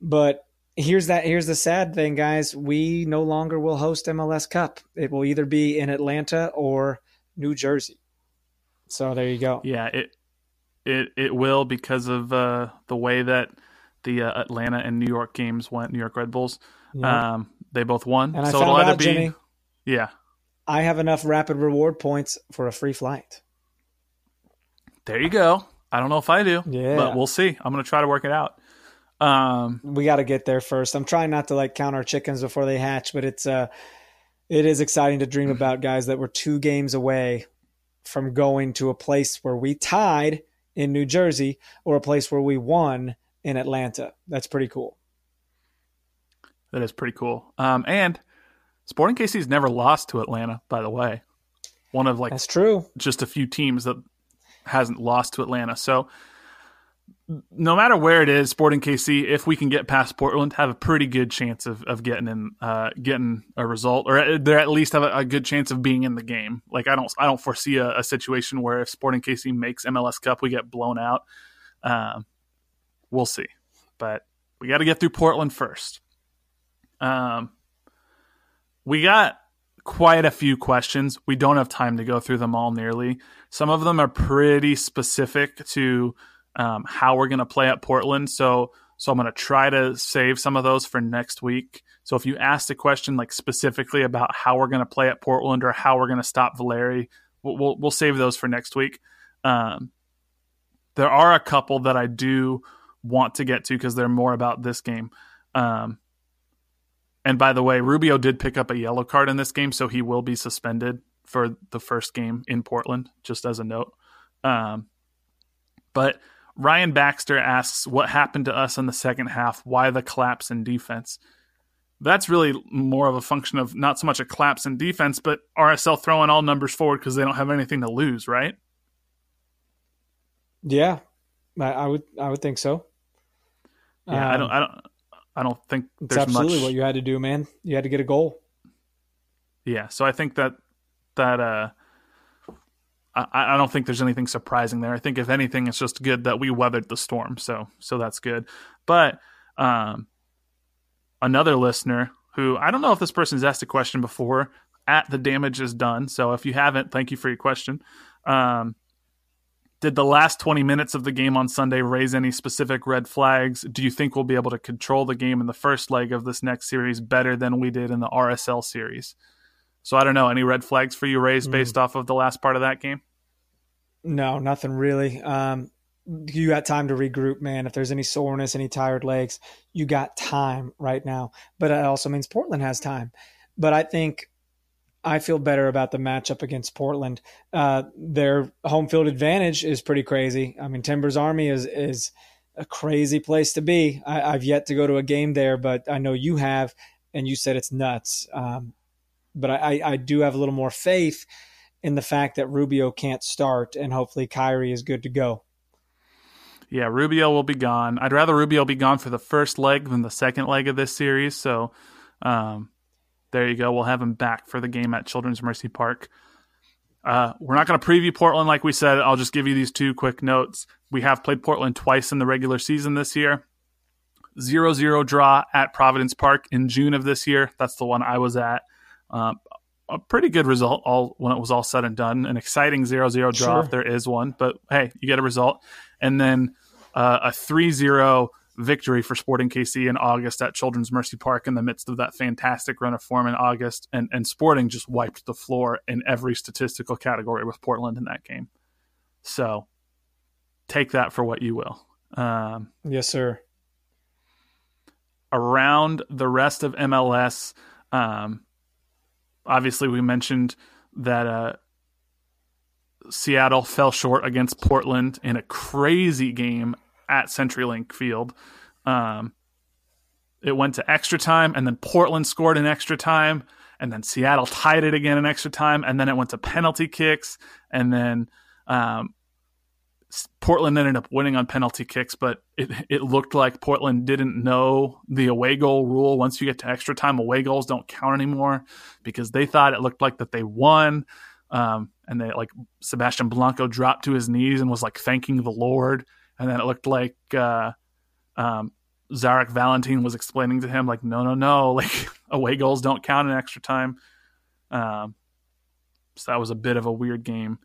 but here's that here's the sad thing, guys. We no longer will host MLS Cup. It will either be in Atlanta or New Jersey. So there you go. Yeah, it it it will because of uh, the way that the uh, Atlanta and New York games went. New York Red Bulls. Um, they both won. And so it'll either out, be Jimmy, yeah. I have enough rapid reward points for a free flight. There you go. I don't know if I do, yeah. but we'll see. I'm going to try to work it out. Um, we got to get there first. I'm trying not to like count our chickens before they hatch, but it's uh, it is exciting to dream about guys that were two games away from going to a place where we tied in New Jersey or a place where we won in Atlanta. That's pretty cool. That is pretty cool. Um, and Sporting KC's never lost to Atlanta, by the way. One of like That's true. just a few teams that hasn't lost to Atlanta. So no matter where it is, Sporting KC, if we can get past Portland, have a pretty good chance of, of getting in, uh, getting a result, or they at least have a, a, good chance of being in the game. Like I don't, I don't foresee a, a situation where if Sporting KC makes MLS Cup, we get blown out. Um, we'll see, but we got to get through Portland first. Um, we got quite a few questions. We don't have time to go through them all nearly. Some of them are pretty specific to um, how we're going to play at Portland. So, so I'm going to try to save some of those for next week. So if you asked a question like specifically about how we're going to play at Portland or how we're going to stop Valeri, we'll, we'll, we'll save those for next week. Um, there are a couple that I do want to get to because they're more about this game. Um, and by the way, Rubio did pick up a yellow card in this game, so he will be suspended for the first game in Portland, just as a note. Um, but Ryan Baxter asks, What happened to us in the second half? Why the collapse in defense? That's really more of a function of not so much a collapse in defense, but RSL throwing all numbers forward because they don't have anything to lose, right? Yeah, I would I would think so. Yeah, um, I don't I don't I don't think there's absolutely much... what you had to do, man. You had to get a goal. Yeah, so I think that that uh, I, I don't think there's anything surprising there. I think if anything, it's just good that we weathered the storm. So so that's good. But um, another listener who I don't know if this person's asked a question before at the damage is done. So if you haven't, thank you for your question. Um, did the last 20 minutes of the game on Sunday raise any specific red flags? Do you think we'll be able to control the game in the first leg of this next series better than we did in the RSL series? So I don't know. Any red flags for you raised based mm. off of the last part of that game? No, nothing really. Um, you got time to regroup, man. If there's any soreness, any tired legs, you got time right now. But it also means Portland has time. But I think I feel better about the matchup against Portland. Uh, their home field advantage is pretty crazy. I mean, Timbers Army is is a crazy place to be. I, have yet to go to a game there, but I know you have, and you said it's nuts. Um, but I, I do have a little more faith in the fact that Rubio can't start, and hopefully Khiry is good to go. Yeah, Rubio will be gone. I'd rather Rubio be gone for the first leg than the second leg of this series. So, um, there you go. We'll have him back for the game at Children's Mercy Park. Uh, we're not going to preview Portland like we said. I'll just give you these two quick notes. We have played Portland twice in the regular season this year. 0 0 draw at Providence Park in June of this year. That's the one I was at. Uh, a pretty good result all when it was all said and done. An exciting 0 0 draw sure. if there is one, but hey, you get a result. And then uh, a 3 0 victory for Sporting KC in August at Children's Mercy Park in the midst of that fantastic run of form in August. And, and Sporting just wiped the floor in every statistical category with Portland in that game. So take that for what you will. Um, yes, sir. Around the rest of MLS, um, obviously, we mentioned that uh, Seattle fell short against Portland in a crazy game at CenturyLink Field. Um, it went to extra time, and then Portland scored in extra time, and then Seattle tied it again in extra time, and then it went to penalty kicks, and then um, Portland ended up winning on penalty kicks, but it, it looked like Portland didn't know the away goal rule. Once you get to extra time, away goals don't count anymore because they thought it looked like that they won. Um, and they like Sebastian Blanco dropped to his knees and was like thanking the Lord and then it looked like uh, um, Zarek Valentin was explaining to him like, no, no, no, [laughs] like away goals don't count in extra time. Um, so that was a bit of a weird game.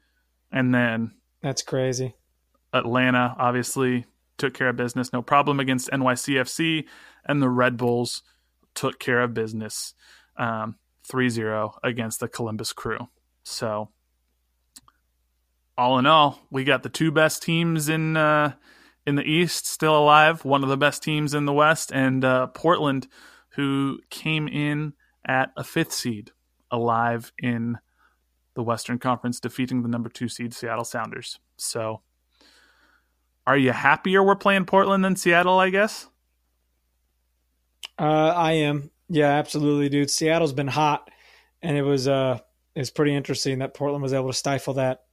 And then that's crazy. Atlanta obviously took care of business, no problem against NYCFC, and the Red Bulls took care of business um, 3-0 against the Columbus Crew. So all in all, we got the two best teams in uh, in the East still alive, one of the best teams in the West, and uh, Portland, who came in at a fifth seed, alive in the Western Conference, defeating the number two seed Seattle Sounders. So, are you happier we're playing Portland than Seattle? I guess. Uh, I am. Yeah, absolutely, dude. Seattle's been hot, and it was uh, it's pretty interesting that Portland was able to stifle that.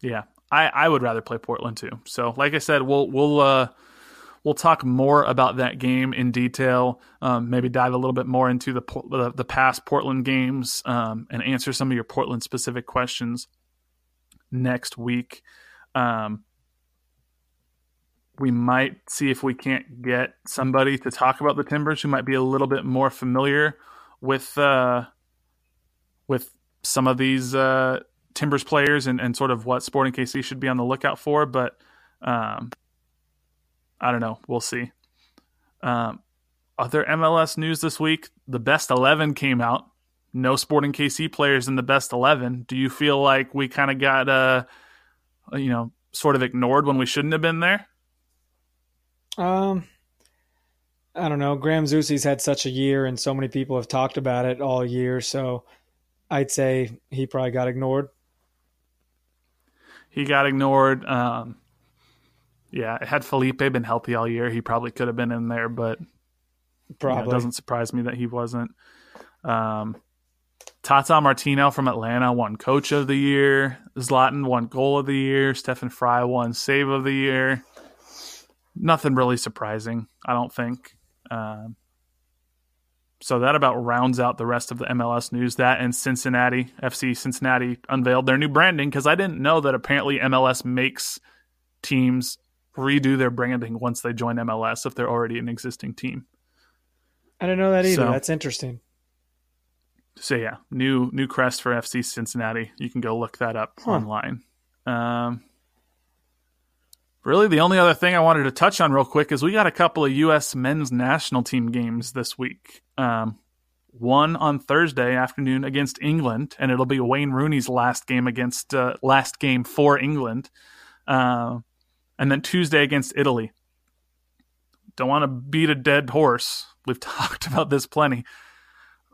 Yeah, I, I would rather play Portland too. So, like I said, we'll we'll uh, we'll talk more about that game in detail. Um, maybe dive a little bit more into the the, the past Portland games um, and answer some of your Portland specific questions next week. Um, we might see if we can't get somebody to talk about the Timbers who might be a little bit more familiar with uh, with some of these uh, Timbers players and, and sort of what Sporting KC should be on the lookout for. But um, I don't know. We'll see. Um, other MLS news this week: the best eleven came out. No Sporting KC players in the best eleven. Do you feel like we kind of got uh, you know, sort of ignored when we shouldn't have been there? Um, I don't know. Graham Zusi's had such a year, and so many people have talked about it all year. So I'd say he probably got ignored. He got ignored. Um, yeah, had Felipe been healthy all year, he probably could have been in there, but probably doesn't surprise me that he wasn't. Um, Tata Martino from Atlanta won Coach of the Year. Zlatan won Goal of the Year. Stefan Frei won Save of the Year. Nothing really surprising, I don't think. Um, so that about rounds out the rest of the MLS news. That and Cincinnati FC Cincinnati unveiled their new branding because I didn't know that apparently MLS makes teams redo their branding once they join MLS if they're already an existing team. I didn't know that either. So, That's interesting. So yeah, new new crest for FC Cincinnati. You can go look that up huh. online. Um, really, the only other thing I wanted to touch on real quick is we got a couple of U.S. men's national team games this week. Um, one on Thursday afternoon against England, and it'll be Wayne Rooney's last game against uh, last game for England. Uh, and then Tuesday against Italy. Don't want to beat a dead horse. We've [laughs] talked about this plenty.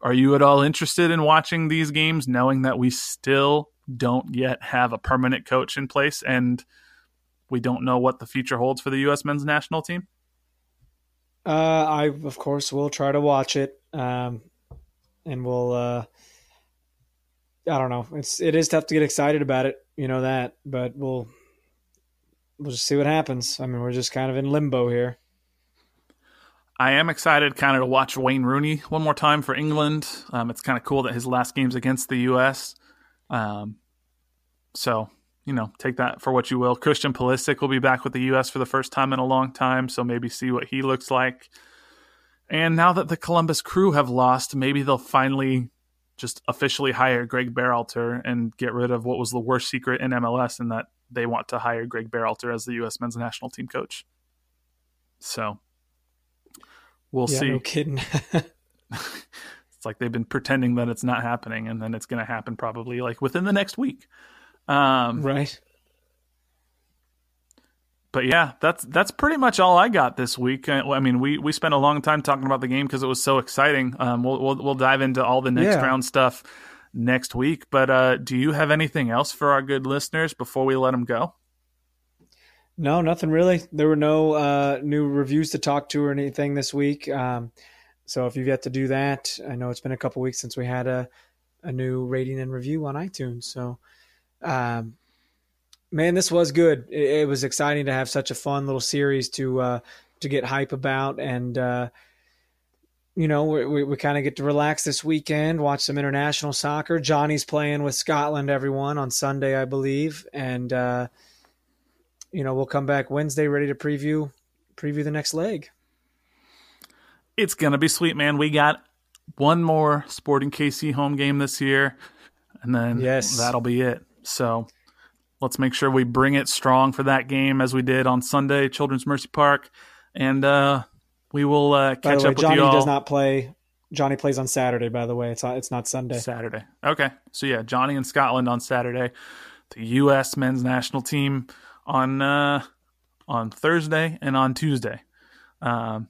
Are you at all interested in watching these games, knowing that we still don't yet have a permanent coach in place and we don't know what the future holds for the U.S. men's national team? Uh, I, of course, will try to watch it. Um, and we'll, uh, I don't know. It's, it is tough to get excited about it, you know that, but we'll, we'll just see what happens. I mean, we're just kind of in limbo here. I am excited kind of to watch Wayne Rooney one more time for England. Um, it's kind of cool that his last game's against the U.S. Um, so, you know, take that for what you will. Christian Pulisic will be back with the U.S. for the first time in a long time, so maybe see what he looks like. And now that the Columbus Crew have lost, maybe they'll finally just officially hire Greg Berhalter and get rid of what was the worst secret in MLS, and that they want to hire Greg Berhalter as the U.S. men's national team coach. So we'll yeah, see. No kidding. [laughs] it's like they've been pretending that it's not happening, and then it's going to happen probably like within the next week. Um, right. But yeah, that's that's pretty much all I got this week. I, I mean, we we spent a long time talking about the game because it was so exciting. Um, we'll, we'll we'll dive into all the next yeah. round stuff next week. But uh, do you have anything else for our good listeners before we let them go? No, nothing really. There were no uh, new reviews to talk to or anything this week. Um, so if you've yet to do that, I know it's been a couple weeks since we had a, a new rating and review on iTunes. So, um, man, this was good. It, it, was exciting to have such a fun little series to uh, to get hype about, and uh, you know, we, we, we kind of get to relax this weekend, watch some international soccer. Johnny's playing with Scotland, everyone, on Sunday, I believe. And, uh, you know, we'll come back Wednesday ready to preview preview the next leg. It's going to be sweet, man. We got one more Sporting KC home game this year, and then yes. that'll be it. So let's make sure we bring it strong for that game as we did on Sunday, Children's Mercy Park. And, uh, we will uh, catch way, up with Johnny you all. does not play. Johnny plays on Saturday. By the way, it's not, it's not Sunday. Saturday. Okay, so yeah, Johnny in Scotland on Saturday. The U.S. men's national team on uh, on Thursday and on Tuesday. Um,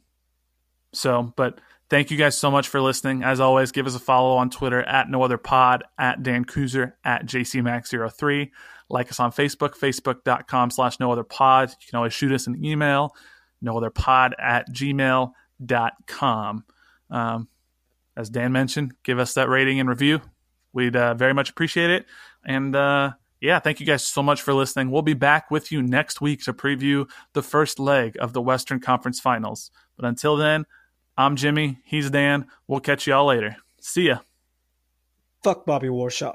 so, but thank you guys so much for listening. As always, give us a follow on Twitter at no other pod, at Dan Kuzer, at JCMax03. Like us on Facebook, facebook.com slash no other pod. You can always shoot us an email no other pod at gmail.com. Um, as Dan mentioned, give us that rating and review. We'd uh, very much appreciate it. And uh, yeah, thank you guys so much for listening. We'll be back with you next week to preview the first leg of the Western Conference Finals. But until then, I'm Jimmy. He's Dan. We'll catch y'all later. See ya. Fuck Bobby Warshaw.